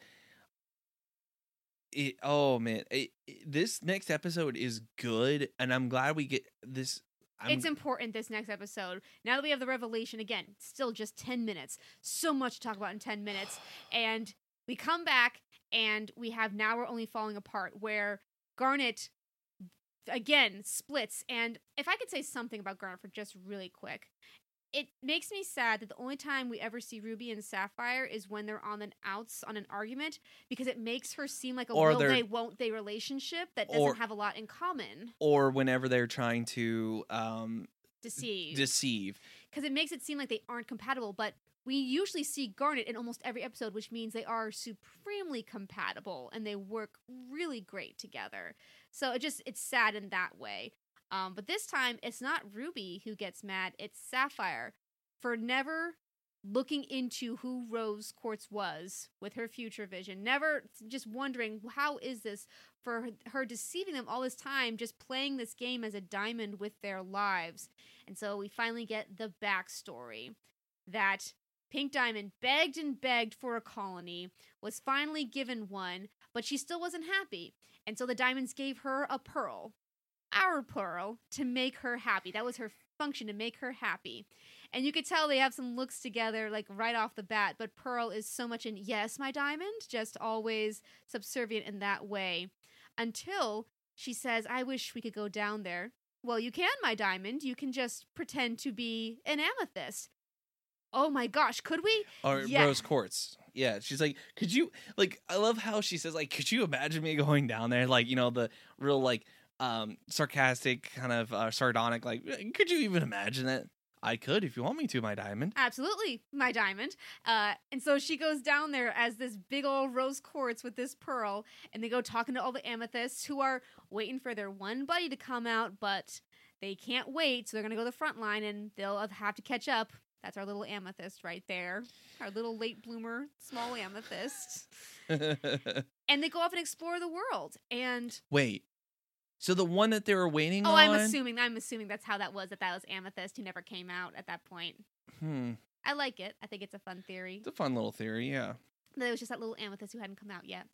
It, oh man, it, it- this next episode is good, and I'm glad we get this. I'm, it's important this next episode. Now that we have the revelation again, still just 10 minutes. So much to talk about in 10 minutes. And we come back and we have now we're only falling apart where Garnet again splits and if I could say something about Garnet for just really quick. It makes me sad that the only time we ever see Ruby and Sapphire is when they're on an outs on an argument because it makes her seem like a Or will they're- won't they relationship that doesn't or- have a lot in common or whenever they're trying to um, see deceive. because it makes it seem like they aren't compatible. But we usually see Garnet in almost every episode, which means they are supremely compatible and they work really great together. So it just it's sad in that way. Um, but this time it's not Ruby who gets mad; it's Sapphire for never looking into who Rose Quartz was with her future vision. Never just wondering how is this for her- her deceiving them all this time, just playing this game as a diamond with their lives. And so we finally get the backstory that Pink Diamond begged and begged for a colony, was finally given one, but she still wasn't happy. And so the diamonds gave her a pearl, our pearl, to make her happy. That was her function, to make her happy. And you could tell they have some looks together, like right off the bat, but Pearl is so much in, yes, my diamond, just always subservient in that way. Until she says, I wish we could go down there. Well, you can, my diamond. You can just pretend to be an amethyst. Oh my gosh, could we? or Yeah. rose quartz. Yeah, she's like, could you like? I love how she says like, could you imagine me going down there? Like, you know, the real like um sarcastic kind of uh, sardonic. Like, could you even imagine it? I could if you want me to, my diamond. Absolutely, my diamond. Uh, and so she goes down there as this big old rose quartz with this pearl, and they go talking to all the amethysts who are waiting for their one buddy to come out, but they can't wait, so they're gonna go to the front line and they'll have to catch up. That's our little amethyst right there, our little late bloomer, small amethyst. [laughs] And they go off and explore the world. And Wait, so the one that they were waiting oh, on? I'm assuming, I'm assuming that's how that was. That that was amethyst who never came out at that point. Hmm, I like it. I think it's a fun theory. it's a fun little theory. Yeah. There was just that little amethyst who hadn't come out yet.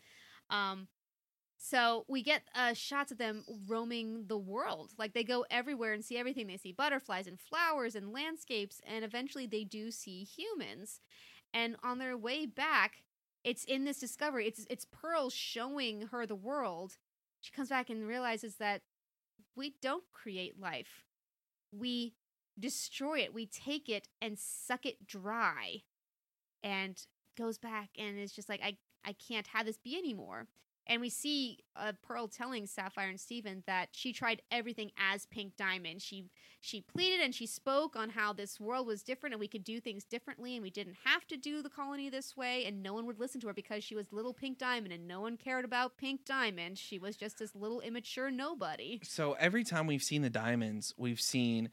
Um, so we get uh, shots of them roaming the world. Like they go everywhere and see everything. They see butterflies and flowers and landscapes, and eventually they do see humans. And on their way back, it's in this discovery. It's it's Pearl showing her the world. She comes back and realizes that we don't create life. We destroy it. We take it and suck it dry. And goes back and is just like I I can't have this be anymore. And we see uh, Pearl telling Sapphire and Steven that she tried everything as Pink Diamond. She she pleaded and she spoke on how this world was different and we could do things differently and we didn't have to do the colony this way and no one would listen to her because she was little Pink Diamond and no one cared about Pink Diamond. She was just this little immature nobody. So every time we've seen the diamonds, we've seen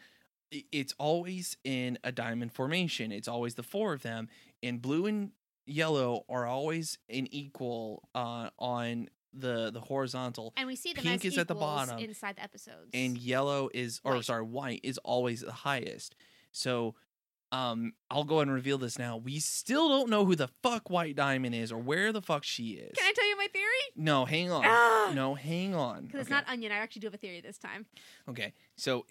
it's always in a diamond formation. It's always the four of them, and blue and yellow are always an equal uh, on the the horizontal, And we see them Pink is at the bottom, inside the episodes. and yellow is or White. sorry white is always the highest. So Um, I'll go ahead and reveal this now. We still don't know who the fuck White Diamond is or where the fuck she is. Can I tell you my theory? No, hang on. Ah! No, hang on. Because it's not onion. I actually do have a theory this time. Okay, so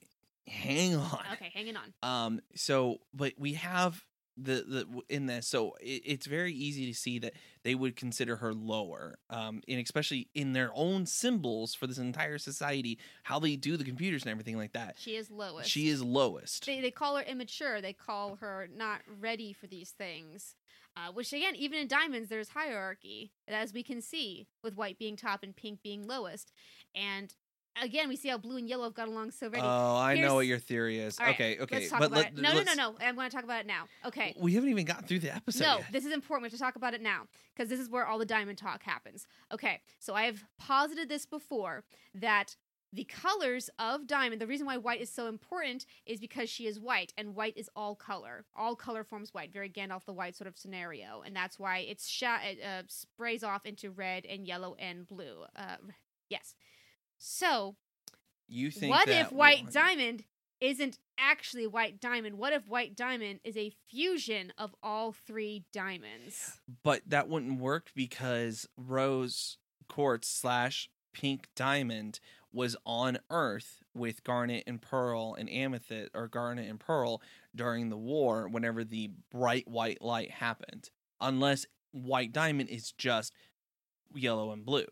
hang on. Okay, hanging on. Um, so but we have the the in this, so it, it's very easy to see that they would consider her lower. Um, and especially in their own symbols for this entire society, how they do the computers and everything like that. She is lowest. She is lowest. They, they call her immature. They call her not ready for these things. Uh, which again, even in diamonds, there's hierarchy, as we can see, with white being top and pink being lowest. And again, we see how blue and yellow have got along so ready. Oh, I know what your theory is. Right, okay, okay, Let's talk but about let, it. No, no, no, let's- no. I'm going to talk about it now. Okay. We haven't even gotten through the episode. No, yet. this is important. We have to talk about it now because this is where all the diamond talk happens. Okay, so I have posited this before that the colors of diamond, the reason why white is so important is because she is white, and white is all color. All color forms white, very Gandalf the White sort of scenario, and that's why it's sha- it uh, sprays off into red and yellow and blue. Uh, yes. So you think what if white one- diamond isn't actually white diamond? What if white diamond is a fusion of all three diamonds? but that wouldn't work because rose quartz slash pink diamond was on earth with garnet and pearl and amethyst or garnet and pearl during the war whenever the bright white light happened unless white diamond is just yellow and blue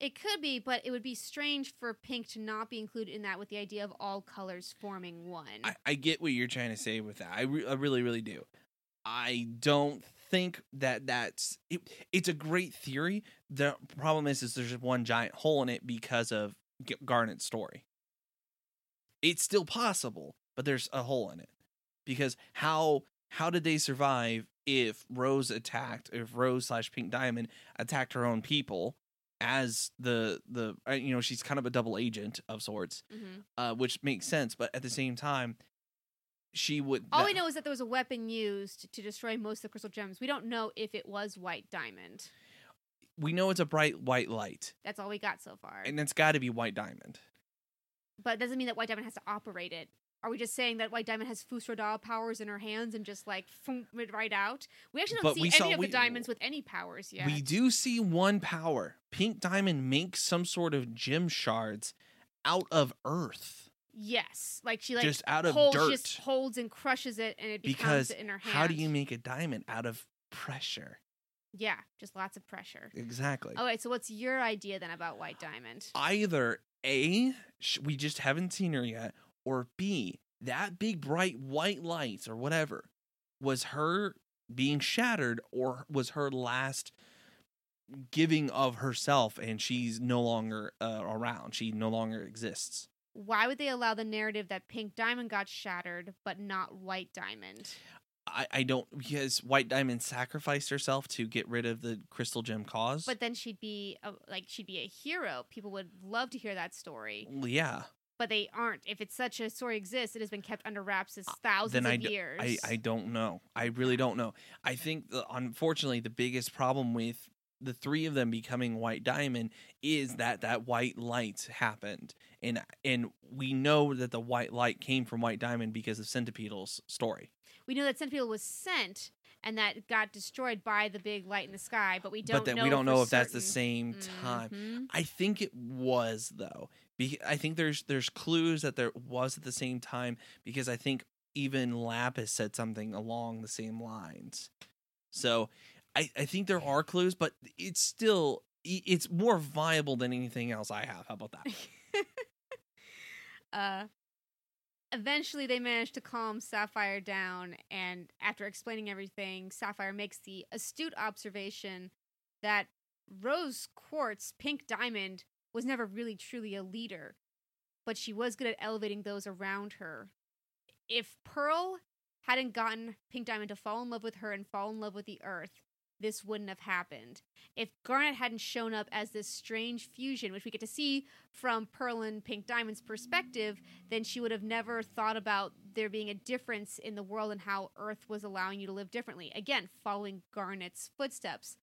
It could be, but it would be strange for pink to not be included in that with the idea of all colors forming one. I, I get what you're trying to say with that. I, re- I really really do. I don't think that that's it, it's a great theory. The problem is is there's one giant hole in it because of garnet's story. It's still possible but there's a hole in it. Because how how did they survive if rose attacked if rose slash pink diamond attacked her own people as the the uh, you know she's kind of a double agent of sorts Mhm. uh, which makes sense. But at the same time, she would. All that- we know is that there was a weapon used to destroy most of the crystal gems. We don't know if it was white diamond. we know it's a bright white light, That's all we got so far. and it's got to be white diamond. but it doesn't mean that white diamond has to operate it. Are we just saying that white diamond has Fusrodal powers in her hands and just like foom it right out? We actually don't But see we any saw- of we- the diamonds with any powers yet. We do see one power. Pink diamond makes some sort of gem shards out of earth, Yes, like she like just out of holds, dirt. just holds and crushes it, and it becomes because it in her hand. how do you make a diamond out of pressure? Yeah, just lots of pressure. Exactly. All right, so what's your idea then about white diamond? Either A, sh- we just haven't seen her yet, or B, that big bright white light or whatever was her being shattered or was her last giving of herself and she's no longer uh, around. She no longer exists. Why would they allow the narrative that pink diamond got shattered but not white diamond? I, I don't because White Diamond sacrificed herself to get rid of the crystal gem cause. But then she'd be a, like she'd be a hero. People would love to hear that story, yeah, but they aren't. If it's such a story exists, it has been kept under wraps as thousands then of d- years. I, I don't know. I really don't know. I think, the, unfortunately, the biggest problem with the three of them becoming White Diamond is that that white light happened, and and we know that the white light came from White Diamond because of Centipeetle's story. we know that Centipede was sent and that got destroyed by the big light in the sky, but we don't but then know. we don't for know if that's the same time. Mhm. I think it was though. I think there's there's clues that there was at the same time because I think even Lapis said something along the same lines. So I, I think there are clues, but it's still it's more viable than anything else I have. How about that? [laughs] uh, eventually, they manage to calm Sapphire down, and after explaining everything, Sapphire makes the astute observation that Rose Quartz, Pink Diamond, was never really truly a leader, but she was good at elevating those around her. If Pearl hadn't gotten Pink Diamond to fall in love with her and fall in love with the Earth, this wouldn't have happened. If Garnet hadn't shown up as this strange fusion, which we get to see from Pearl and Pink Diamond's perspective, then she would have never thought about there being a difference in the world and how Earth was allowing you to live differently. Again, following Garnet's footsteps.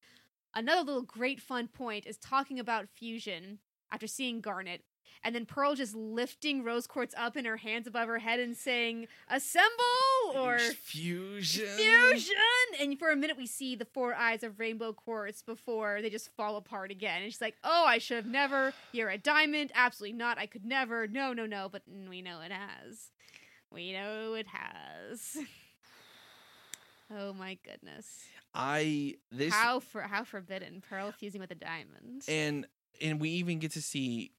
Another little great fun point is talking about fusion after seeing Garnet. and then Pearl just lifting rose quartz up in her hands above her head and saying, "Assemble!" or fusion. fusion. And for a minute, we see the four eyes of rainbow quartz before they just fall apart again. And she's like, "Oh, I should have never. You're a diamond. Absolutely not. I could never. No, no, no." But we know it has. We know it has. [sighs] oh my goodness! I this how for how forbidden Pearl fusing with a diamond. and and we even get to see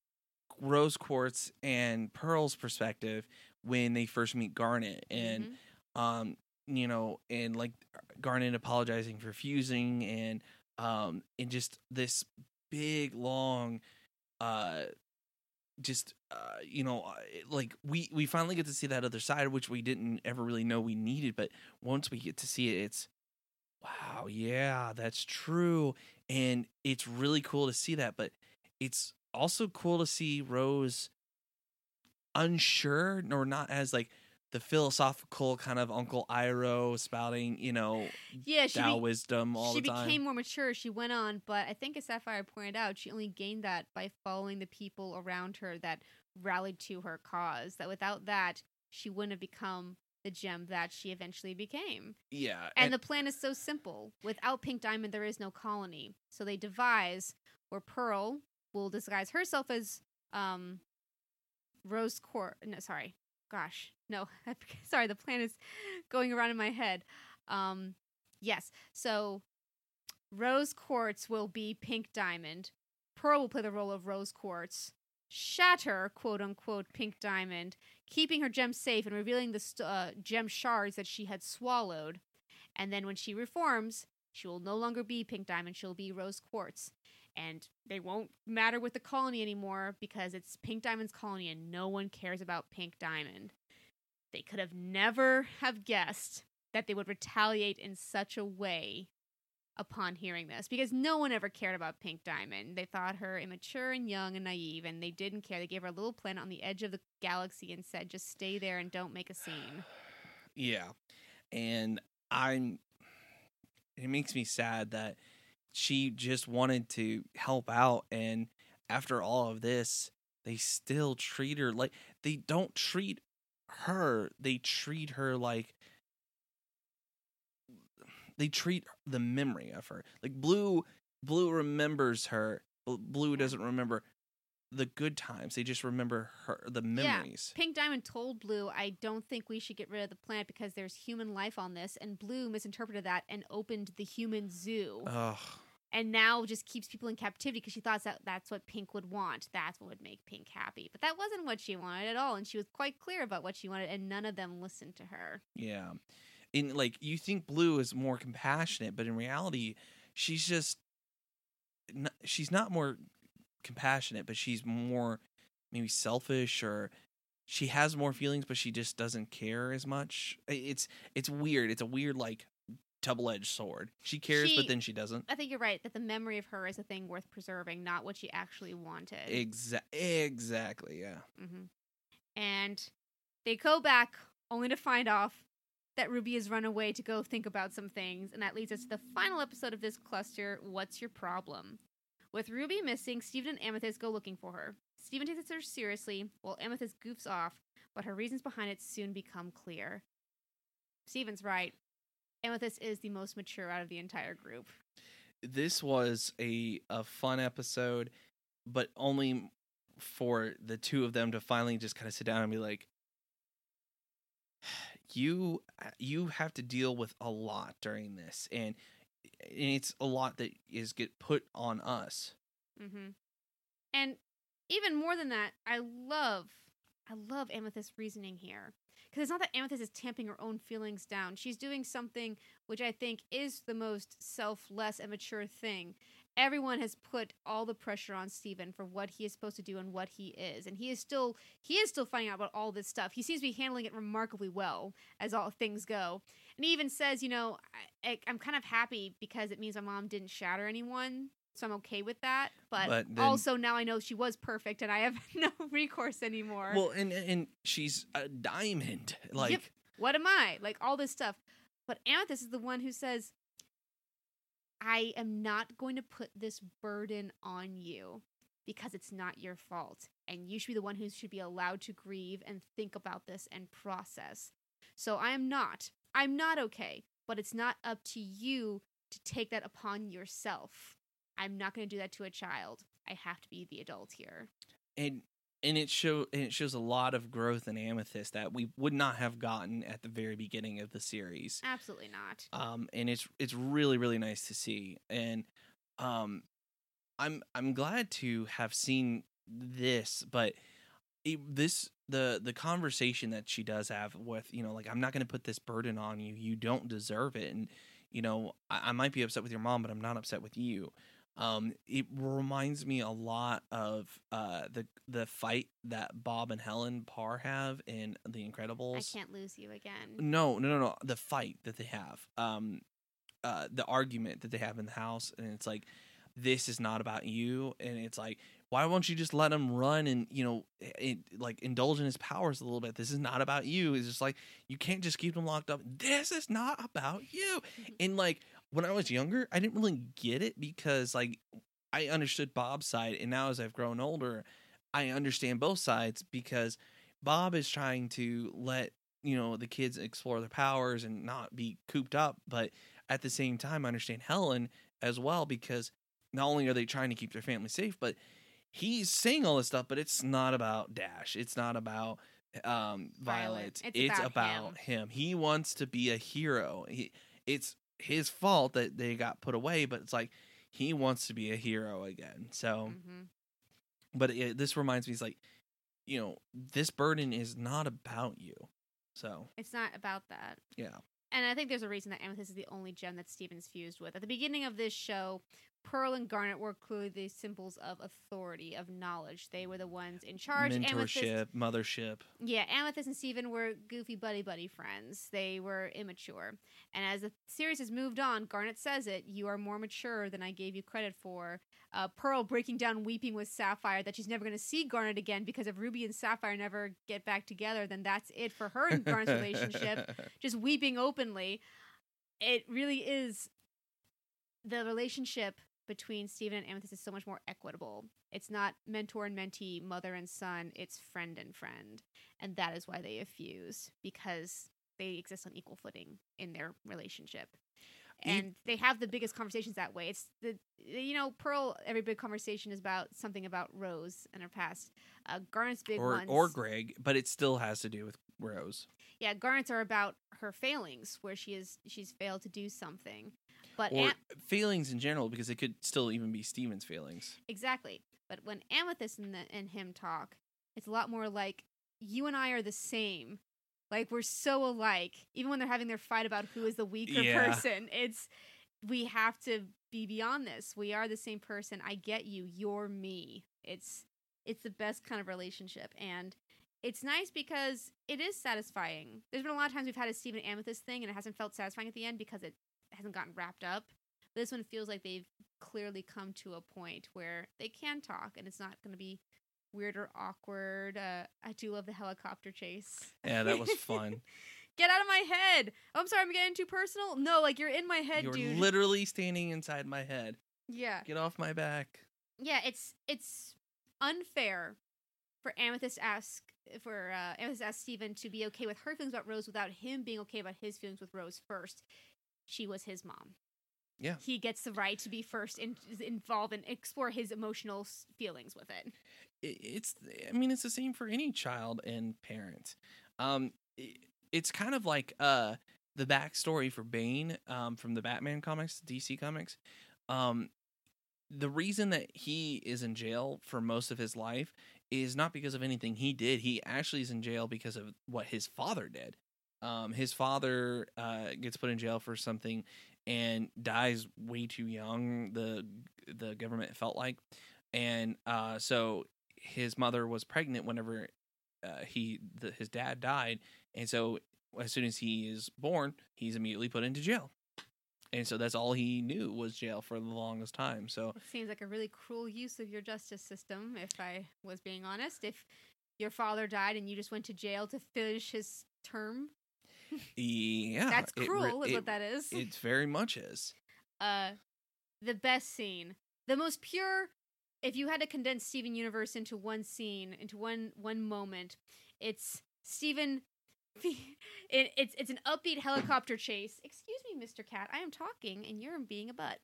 rose quartz and pearl's perspective when they first meet garnet and Mhm. um you know and like garnet apologizing for fusing and um and just this big long uh just uh you know uh, like we we finally get to see that other side which we didn't ever really know we needed but once we get to see it it's wow yeah that's true and it's really cool to see that but it's also cool to see rose unsure or not as like the philosophical kind of uncle Iroh spouting you know yeah, she Tao be- wisdom all she the time became more mature she went on, but I think as Sapphire pointed out, she only gained that by following the people around her that rallied to her cause. That without that, she wouldn't have become the gem that she eventually became. yeah And the plan is so simple. Without Pink Diamond, there is no colony. So they devise where Pearl will disguise herself as um, Rose Quartz. No, sorry. Gosh, no. [laughs] sorry, the plan is going around in my head. Um, yes. So Rose Quartz will be Pink Diamond. Pearl will play the role of Rose Quartz. Shatter, quote unquote, Pink Diamond, keeping her gem safe and revealing the st- uh, gem shards that she had swallowed. And then when she reforms, she will no longer be Pink Diamond, she'll be Rose Quartz. And they won't matter with the colony anymore because it's Pink Diamond's colony and no one cares about Pink Diamond. They could have never have guessed that they would retaliate in such a way upon hearing this because no one ever cared about Pink Diamond. They thought her immature and young and naive and they didn't care. They gave her a little planet on the edge of the galaxy and said just stay there and don't make a scene. [sighs] Yeah. And I'm it makes me sad that she just wanted to help out and after all of this they still treat her like they don't treat her they treat her like they treat the memory of her like blue blue remembers her blue doesn't remember the good times they just remember her the memories Pink Diamond told Blue, I don't think we should get rid of the planet because there's human life on this. And Blue misinterpreted that and opened the human zoo. Ugh. and now just keeps people in captivity because she thought that that's what Pink would want. That's what would make Pink happy. But that wasn't what she wanted at all. And she was quite clear about what she wanted, and none of them listened to her. Yeah. In like you think Blue is more compassionate, but in reality, she's just she's not more compassionate, but she's more maybe selfish or she has more feelings but she just doesn't care as much. It's it's weird. It's a weird like double-edged sword. She cares She- but then she doesn't. I think you're right that the memory of her is a thing worth preserving, not what she actually wanted. Exa- exactly, yeah. mm-hmm. And they go back only to find off that Ruby has run away to go think about some things, and that leads us to the final episode of this cluster What's Your Problem? With Ruby missing, Steven and Amethyst go looking for her. Steven takes her seriously, while Amethyst goofs off, but her reasons behind it soon become clear. Steven's right. Amethyst is the most mature out of the entire group. this was a a fun episode, but only for the two of them to finally just kind of sit down and be like, you you have to deal with a lot during this, and, and it's a lot that is get put on us. Mm-hmm. And even more than that, I love, I love Amethyst's reasoning here. Because it's not that Amethyst is tamping her own feelings down. She's doing something which I think is the most selfless and mature thing. Everyone has put all the pressure on Steven for what he is supposed to do and what he is. And he is still he is still finding out about all this stuff. He seems to be handling it remarkably well as all things go. And he even says, you know, I, I'm kind of happy because it means my mom didn't shatter anyone so I'm okay with that. But, But then- also now I know she was perfect and I have [laughs] no recourse anymore. Well, and and she's a diamond, like. what am I? Like all this stuff. But Amethyst is the one who says, I am not going to put this burden on you because it's not your fault. and you should be the one who should be allowed to grieve and think about this and process. So I am not. I'm not okay, but it's not up to you to take that upon yourself. I'm not going to do that to a child. I have to be the adult here. and and it show and it shows a lot of growth in Amethyst that we would not have gotten at the very beginning of the series. Absolutely not. Um, and it's it's really really nice to see, and um, I'm I'm glad to have seen this, but it, this the the conversation that she does have with you know like I'm not going to put this burden on you, you don't deserve it, and you know I, I might be upset with your mom, but I'm not upset with you um, it reminds me a lot of uh, the the fight that Bob and Helen Parr have in The Incredibles. I can't lose you again. No, no, no, no. The fight that they have, um, uh, the argument that they have in the house, and it's like, this is not about you, and it's like, why won't you just let him run and you know, it, like indulge in his powers a little bit? This is not about you. It's just like you can't just keep him locked up. This is not about you, and like when I was younger, I didn't really get it because like I understood Bob's side, and now as I've grown older, I understand both sides because Bob is trying to let you know the kids explore their powers and not be cooped up, but at the same time, I understand Helen as well because not only are they trying to keep their family safe, but he's saying all this stuff, but it's not about Dash. It's not about um Violet. Violet. It's about about him. He wants to be a hero. He, it's his fault that they got put away, but it's like he wants to be a hero again. So, hmm but it, this reminds me, it's like, you know, this burden is not about you. So, It's not about that. yeah. And I think there's a reason that Amethyst is the only gem that Steven's fused with. At the beginning of this show, Pearl and Garnet were clearly the symbols of authority, of knowledge. They were the ones in charge. Amethyst, Mentorship, mothership. yeah, Amethyst and Steven were goofy buddy buddy friends. They were immature. And as the series has moved on, Garnet says it, you are more mature than I gave you credit for. Uh, Pearl breaking down weeping with Sapphire that she's never going to see Garnet again because if Ruby and Sapphire never get back together, then that's it for her and Garnet's relationship [laughs] just weeping openly. It really is the relationship between Steven and Amethyst is so much more equitable. It's not mentor and mentee, mother and son, it's friend and friend. And that is why they have fused because they exist on equal footing in their relationship. And they have the biggest conversations that way. It's the you know Pearl. Every big conversation is about something about Rose and her past. Uh, Garnet's big or ones, or Greg, but it still has to do with Rose. yeah, Garnet's are about her failings, where she is she's failed to do something. But Or Am- feelings in general, because it could still even be Steven's feelings. exactly. But when Amethyst and, the, and him talk, it's a lot more like you and I are the same. Like we're so alike. Even when they're having their fight about who is the weaker Yeah. person, it's we have to be beyond this. We are the same person. I get you. You're me. It's it's the best kind of relationship and it's nice because it is satisfying. There's been a lot of times we've had a Steven Amethyst thing and it hasn't felt satisfying at the end because it hasn't gotten wrapped up. But this one feels like they've clearly come to a point where they can talk and it's not going to be weird or awkward. Uh, I do love the helicopter chase. Yeah, that was [laughs] fun. Get out of my head. Oh, I'm sorry, I'm getting too personal. No, like you're in my head, You're dude. literally standing inside my head. yeah. Get off my back. Yeah, it's it's unfair for Amethyst ask for uh, Amethyst ask Steven to be okay with her feelings about Rose without him being okay about his feelings with Rose first. She was his mom. Yeah. He gets the right to be first in, involved and explore his emotional feelings with it. it- it's i mean it's the same for any child and parent um it's kind of like uh the backstory for bane um from the batman comics dc comics um the reason that he is in jail for most of his life is not because of anything he did he actually is in jail because of what his father did um his father uh gets put in jail for something and dies way too young the the government felt like and uh so his mother was pregnant whenever uh, he the, his dad died, and so as soon as he is born, he's immediately put into jail, and so that's all he knew was jail for the longest time. So It seems like a really cruel use of your justice system, if I was being honest. If your father died and you just went to jail to finish his term, yeah, that's cruel, is it- what that is. It very much is. uh the best scene the most pure if you had to condense Steven Universe into one scene, into one one moment, it's Steven [laughs] it, it's it's an upbeat helicopter chase. Excuse me, Mr. Cat. I am talking and you're being a butt.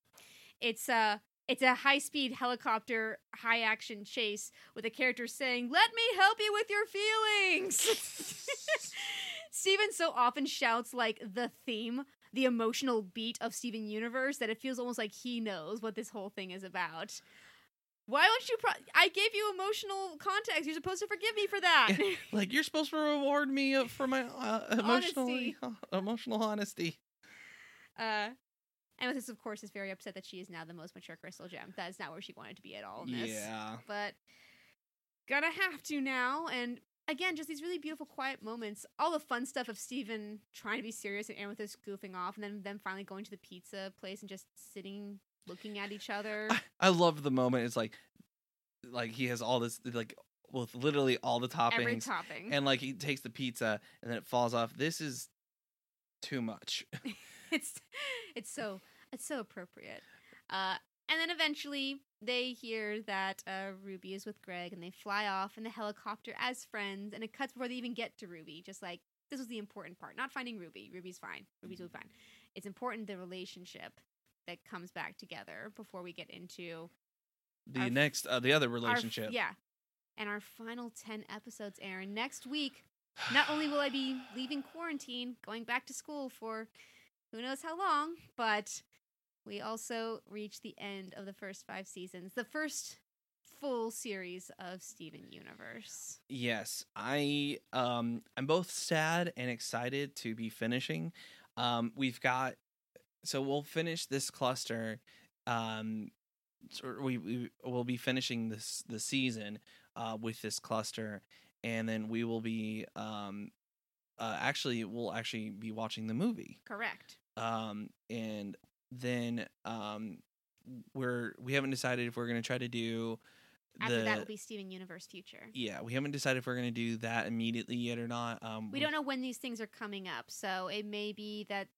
It's a it's a high speed helicopter high action chase with a character saying, "Let me help you with your feelings." [laughs] [laughs] Steven so often shouts like the theme, the emotional beat of Steven Universe that it feels almost like he knows what this whole thing is about. Why don't you? Pro- I gave you emotional context. You're supposed to forgive me for that. [laughs] like you're supposed to reward me for my uh, emotional [laughs] Honesty. [laughs] emotional honesty. Uh, Amethyst, of course, is very upset that she is now the most mature crystal gem. That is not where she wanted to be at all in this. Yeah. But gonna have to now. And again, just these really beautiful, quiet moments. All the fun stuff of Steven trying to be serious and Amethyst goofing off, and then them finally going to the pizza place and just sitting, looking at each other. I, I love the moment. It's like, like he has all this like with literally all the toppings, Every topping. and like he takes the pizza and then it falls off. This is too much. [laughs] it's it's so it's so appropriate. Uh, and then eventually they hear that uh, Ruby is with Greg, and they fly off in the helicopter as friends. And it cuts before they even get to Ruby. Just like this was the important part, not finding Ruby. Ruby's fine. Ruby's will be fine. It's important the relationship that comes back together before we get into The Our next, uh, the other our relationship. yeah, and our final ten episodes. Aaron, next week. Not only will I be leaving quarantine, going back to school for who knows how long, but we also reach the end of the first five seasons, the first full series of Steven Universe. Yes, I um I'm both sad and excited to be finishing. Um we've got so we'll finish this cluster um so we we will be finishing this the season uh with this cluster and then we will be um uh actually we'll actually be watching the movie. Correct. Um and then um we're we haven't decided if we're going to try to do After the that will be Steven Universe Future. yeah, we haven't decided if we're going to do that immediately yet or not. Um, We don't know when these things are coming up, so it may be that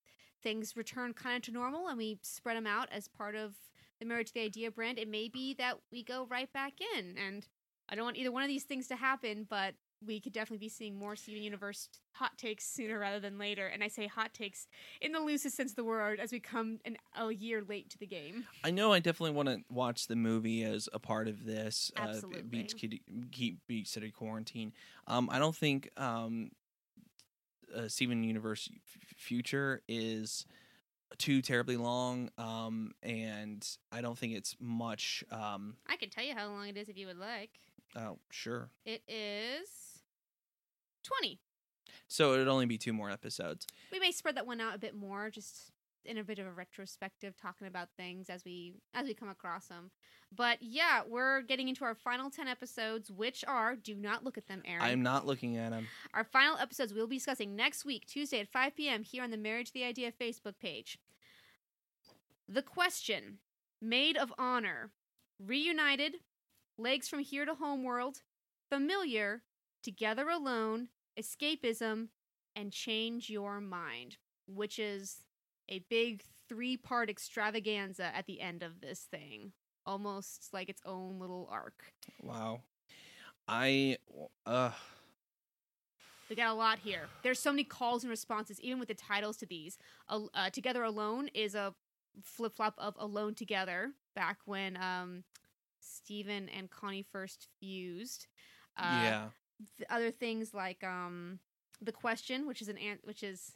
things return kind of to normal and we spread them out as part of the Marriage to the Idea brand. It may be that we go right back in, and I don't want either one of these things to happen, but we could definitely be seeing more Steven Universe hot takes sooner rather than later. And I say hot takes in the loosest sense of the word as we come an, a year late to the game. I know I definitely want to watch the movie as a part of this. Uh, Absolutely. Beach Kitty, keep Beach City Quarantine. Um, I don't think um, uh, Steven Universe F- Future is too terribly long. Um, and I don't think it's much. Um, I can tell you how long it is if you would like. oh, sure. It is 20. So it'd only be two more episodes. we may spread that one out a bit more just in a bit of a retrospective talking about things as we as we come across them but yeah we're getting into our final 10 episodes which are do not look at them aaron I'm not looking at them. our final episodes we'll be discussing next week tuesday at 5 p.m here on the marriage the idea facebook page the question maid of honor reunited legs from here to homeworld familiar together alone escapism and change your mind which is a big three part extravaganza at the end of this thing almost like its own little arc Wow. I uh We got a lot here. There's so many calls and responses, even with the titles to these. Uh, Together Alone is a flip flop of Alone Together, back when um, Steven and Connie first fused. Uh, yeah. Th- other things like um, The Question, which is an, an- which is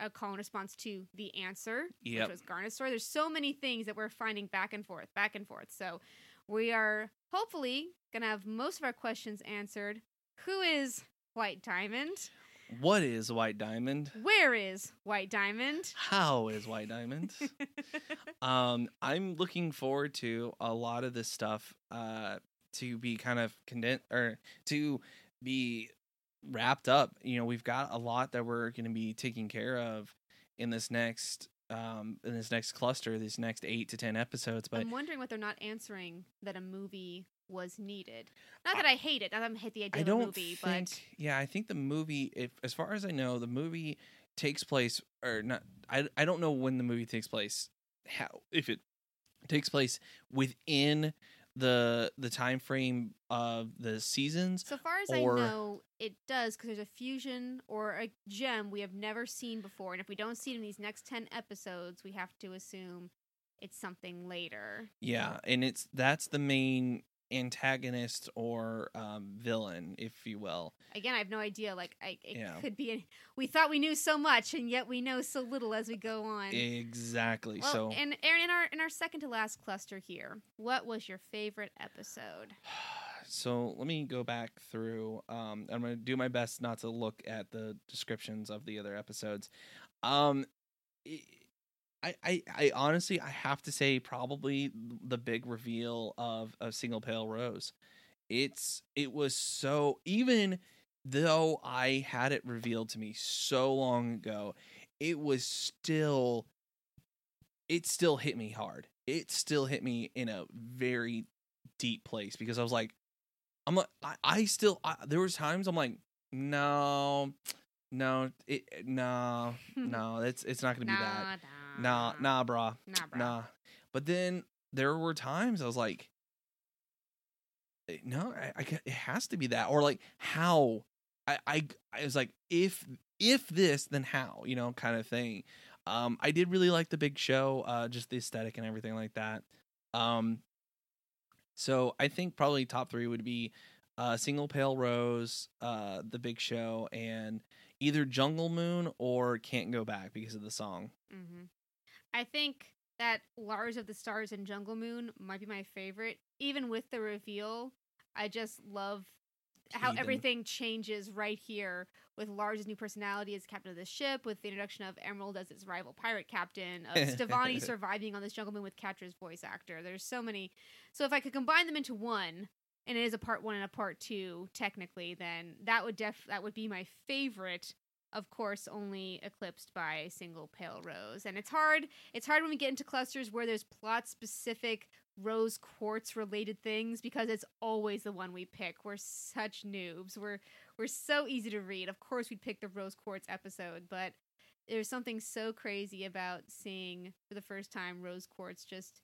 a call and response to The Answer, Yep. which was Garnet's story. There's so many things that we're finding back and forth, back and forth. So we are hopefully going to have most of our questions answered. Who is White Diamond? What is White Diamond? Where is White Diamond? How is White Diamond? [laughs] um, I'm looking forward to a lot of this stuff uh, to be kind of condensed or to be wrapped up. You know, we've got a lot that we're going to be taking care of in this next um in this next cluster these next eight to ten episodes but I'm wondering what they're not answering that a movie was needed. Not that I hate it. Not that I hate the idea I of don't a movie, think. but Yeah, I think the movie, if as far as I know, the movie takes place or not. I I don't know when the movie takes place. How if it takes place within the the time frame of the seasons. So far as or- I know, it does because there's a fusion or a gem we have never seen before, and if we don't see it in these next ten episodes, we have to assume it's something later. Yeah, and it's that's the main antagonist or um, villain, if you will. Again, I have no idea. Like, I it Yeah. could be. we thought we knew so much, and yet we know so little as we go on. Exactly. well, so and Aaron, in our in our second to last cluster here, what was your favorite episode? [sighs] so let me go back through. Um, I'm gonna do my best not to look at the descriptions of the other episodes. Um, I, I, I honestly, I have to say, probably the big reveal of a single pale rose. It's it was so even though I had it revealed to me so long ago, it was still it still hit me hard. It still hit me in a very deep place because I was like, I'm like, I, I still, I, there was times I'm like, no, no, it, no, [laughs] no, it's it's not gonna be that. Nah, nah, nah, brah, nah, bro. nah. But then there were times I was like, eh, no, I, I it has to be that, or like how. I, I I was like, if if this, then how, you know, kind of thing. Um, I did really like the big show, uh, just the aesthetic and everything like that. Um, so I think probably top three would be uh, Single Pale Rose, uh, The Big Show, and either Jungle Moon or Can't Go Back because of the song. hmm I think that Lars of the Stars and Jungle Moon might be my favorite. Even with the reveal, I just love how everything changes right here with Lars' new personality as captain of the ship, with the introduction of Emerald as its rival pirate captain, of [laughs] Stevonnie surviving on this Jungle Moon with Catra's voice actor. There's so many. So if I could combine them into one, and it is a part one and a part two technically, then that would def that would be my favorite of course only eclipsed by a single pale rose. And it's hard it's hard when we get into clusters where there's plot specific rose quartz related things because it's always the one we pick. We're such noobs. We're we're so easy to read. Of course we'd pick the rose quartz episode but there's something so crazy about seeing for the first time rose quartz just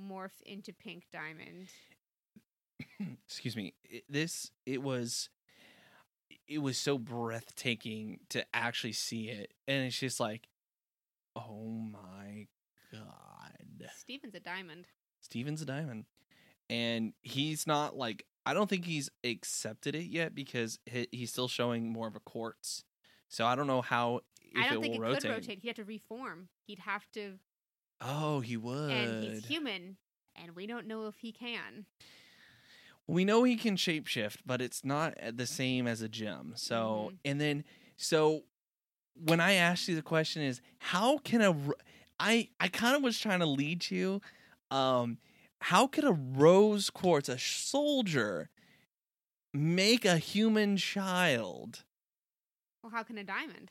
morph into pink diamond. [coughs] Excuse me. This it was it was so breathtaking to actually see it and it's just like oh my god. Steven's a diamond. Steven's a diamond. And he's not like i don't think he's accepted it yet because he, he's still showing more of a quartz. So i don't know how if i don't it think it will rotate. could rotate. he'd have to reform. He'd have to oh he would and he's human and we don't know if he can we know he can shapeshift, but it's not the same as a gem. So, Mhm. and then, so when I asked you the question is, how can a, I, I kind of was trying to lead you, um, how could a rose quartz, a soldier, make a human child? well how can a diamond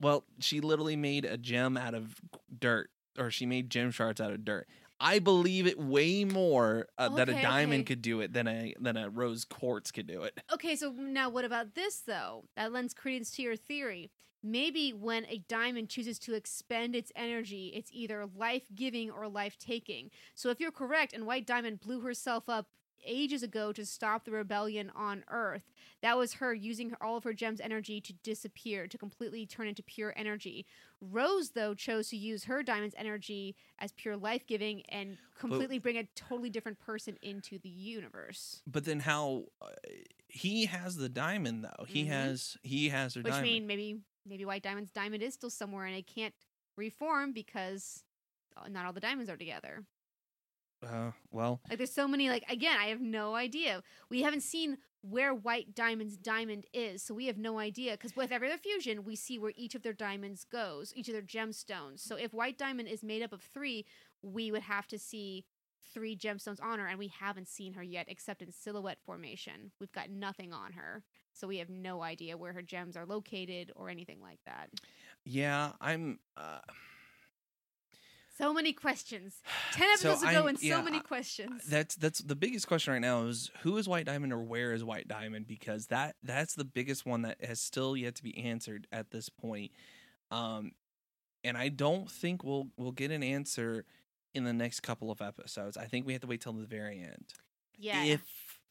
Well, she literally made a gem out of dirt, or she made gem shards out of dirt. I believe it way more uh, that a diamond okay. could do it than a than a rose quartz could do it. Okay, so now what about this though? That lends credence to your theory. Maybe when a diamond chooses to expend its energy, it's either life giving or life taking. So if you're correct, and White Diamond blew herself up ages ago to stop the rebellion on Earth, that was her using all of her gem's energy to disappear, to completely turn into pure energy. Rose, though, chose to use her diamond's energy as pure life giving and completely bring a totally different person into the universe. But then how uh, he has the diamond though? He Mhm. has he has her Which diamond. mean maybe maybe White Diamond's diamond is still somewhere and it can't reform because uh, not all the diamonds are together. Uh, well, Like there's so many like again, I have no idea. We haven't seen where White Diamond's diamond is, so we have no idea because with every other fusion, we see where each of their diamonds goes, each of their gemstones. So if White Diamond is made up of 3, we would have to see three gemstones on her and we haven't seen her yet except in silhouette formation. We've got nothing on her. So we have no idea where her gems are located or anything like that. yeah, I'm. Uh, So many questions. Ten So episodes ago, I'm- and so yeah, many questions. that's that's the biggest question right now is who is White Diamond or where is White Diamond because that that's the biggest one that has still yet to be answered at this point. Um, and I don't think we'll we'll get an answer in the next couple of episodes. I think we have to wait till the very end. Yeah. if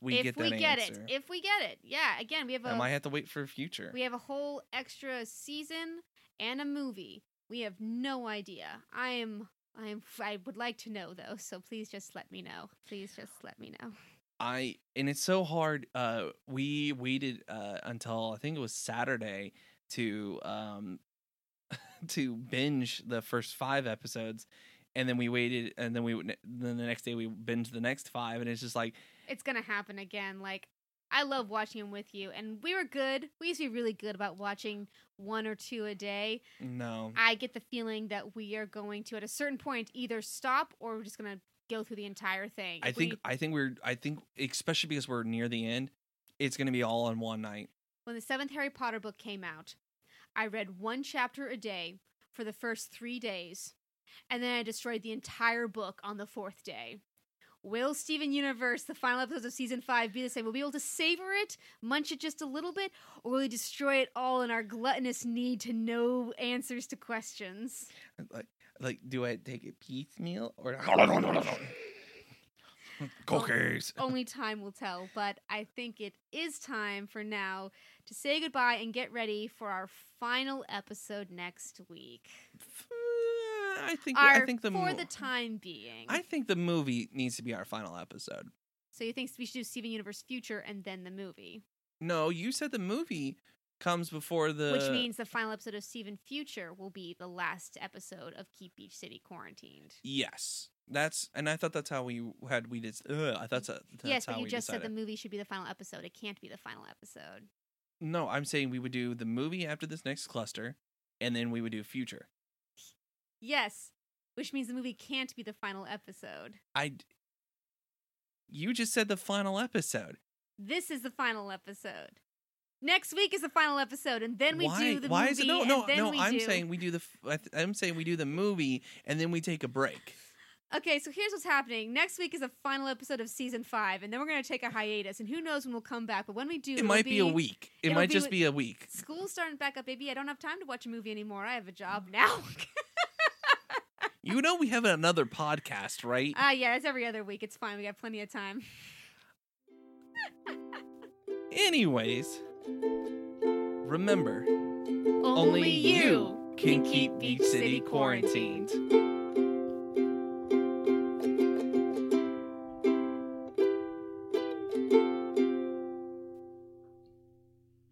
we if get we get answer. it. If we get it. Yeah. Again, we have I a might have to wait for future. we have a whole extra season and a movie. We have no idea. I am I I would like to know though, so please just let me know. Please just let me know. I and it's so hard. Uh, we waited uh until I think it was Saturday to um [laughs] to binge the first five episodes, and then we waited, and then we then the next day we binged the next five, and it's just like It's gonna happen again. Like I love watching them with you, and we were good. We used to be really good about watching one or two a day. no. I get the feeling that we are going to, at a certain point, either stop or we're just gonna go through the entire thing. I If we- think I think we're I think especially because we're near the end, it's gonna be all in one night. when the seventh Harry Potter book came out, I read one chapter a day for the first three days, and then I destroyed the entire book on the fourth day. Will Steven Universe, the final episodes of season five, be the same? Will we be able to savor it, munch it just a little bit, or will we destroy it all in our gluttonous need to know answers to questions? Like like do I take it piecemeal or [laughs] cookies? [laughs] Only time will tell, but I think it is time for now to say goodbye and get ready for our final episode next week. I think Our, I think the for the time being. I think the movie needs to be our final episode. so you think we should do Steven Universe Future and then the movie, No, you said the movie comes before the which means the final episode of Steven Future will be the last episode of Keep Beach City Quarantined. yes. That's and I thought that's how we had we did. Ugh, I thought that's, that's yes, how but you just said the movie should be the final episode. It can't be the final episode. No, I'm saying we would do the movie after this next cluster, and then we would do future. Yes, which means the movie can't be the final episode. I. You just said the final episode. This is the final episode. Next week is the final episode, and then we why? do the why movie. is it no no no? I'm do... saying we do the. f- I th- I'm saying we do the movie and then we take a break. Okay, so here's what's happening. Next week is the final episode of season five, and then we're gonna take a hiatus, and who knows when we'll come back. But when we do, It might be, a week. It might be just be a week. School's starting back up, baby. I don't have time to watch a movie anymore. I have a job now. [laughs] You know we have another podcast, right? Ah, yeah, it's every other week. It's fine. We got plenty of time. Anyways, remember, Only, only you can keep Beach City quarantined.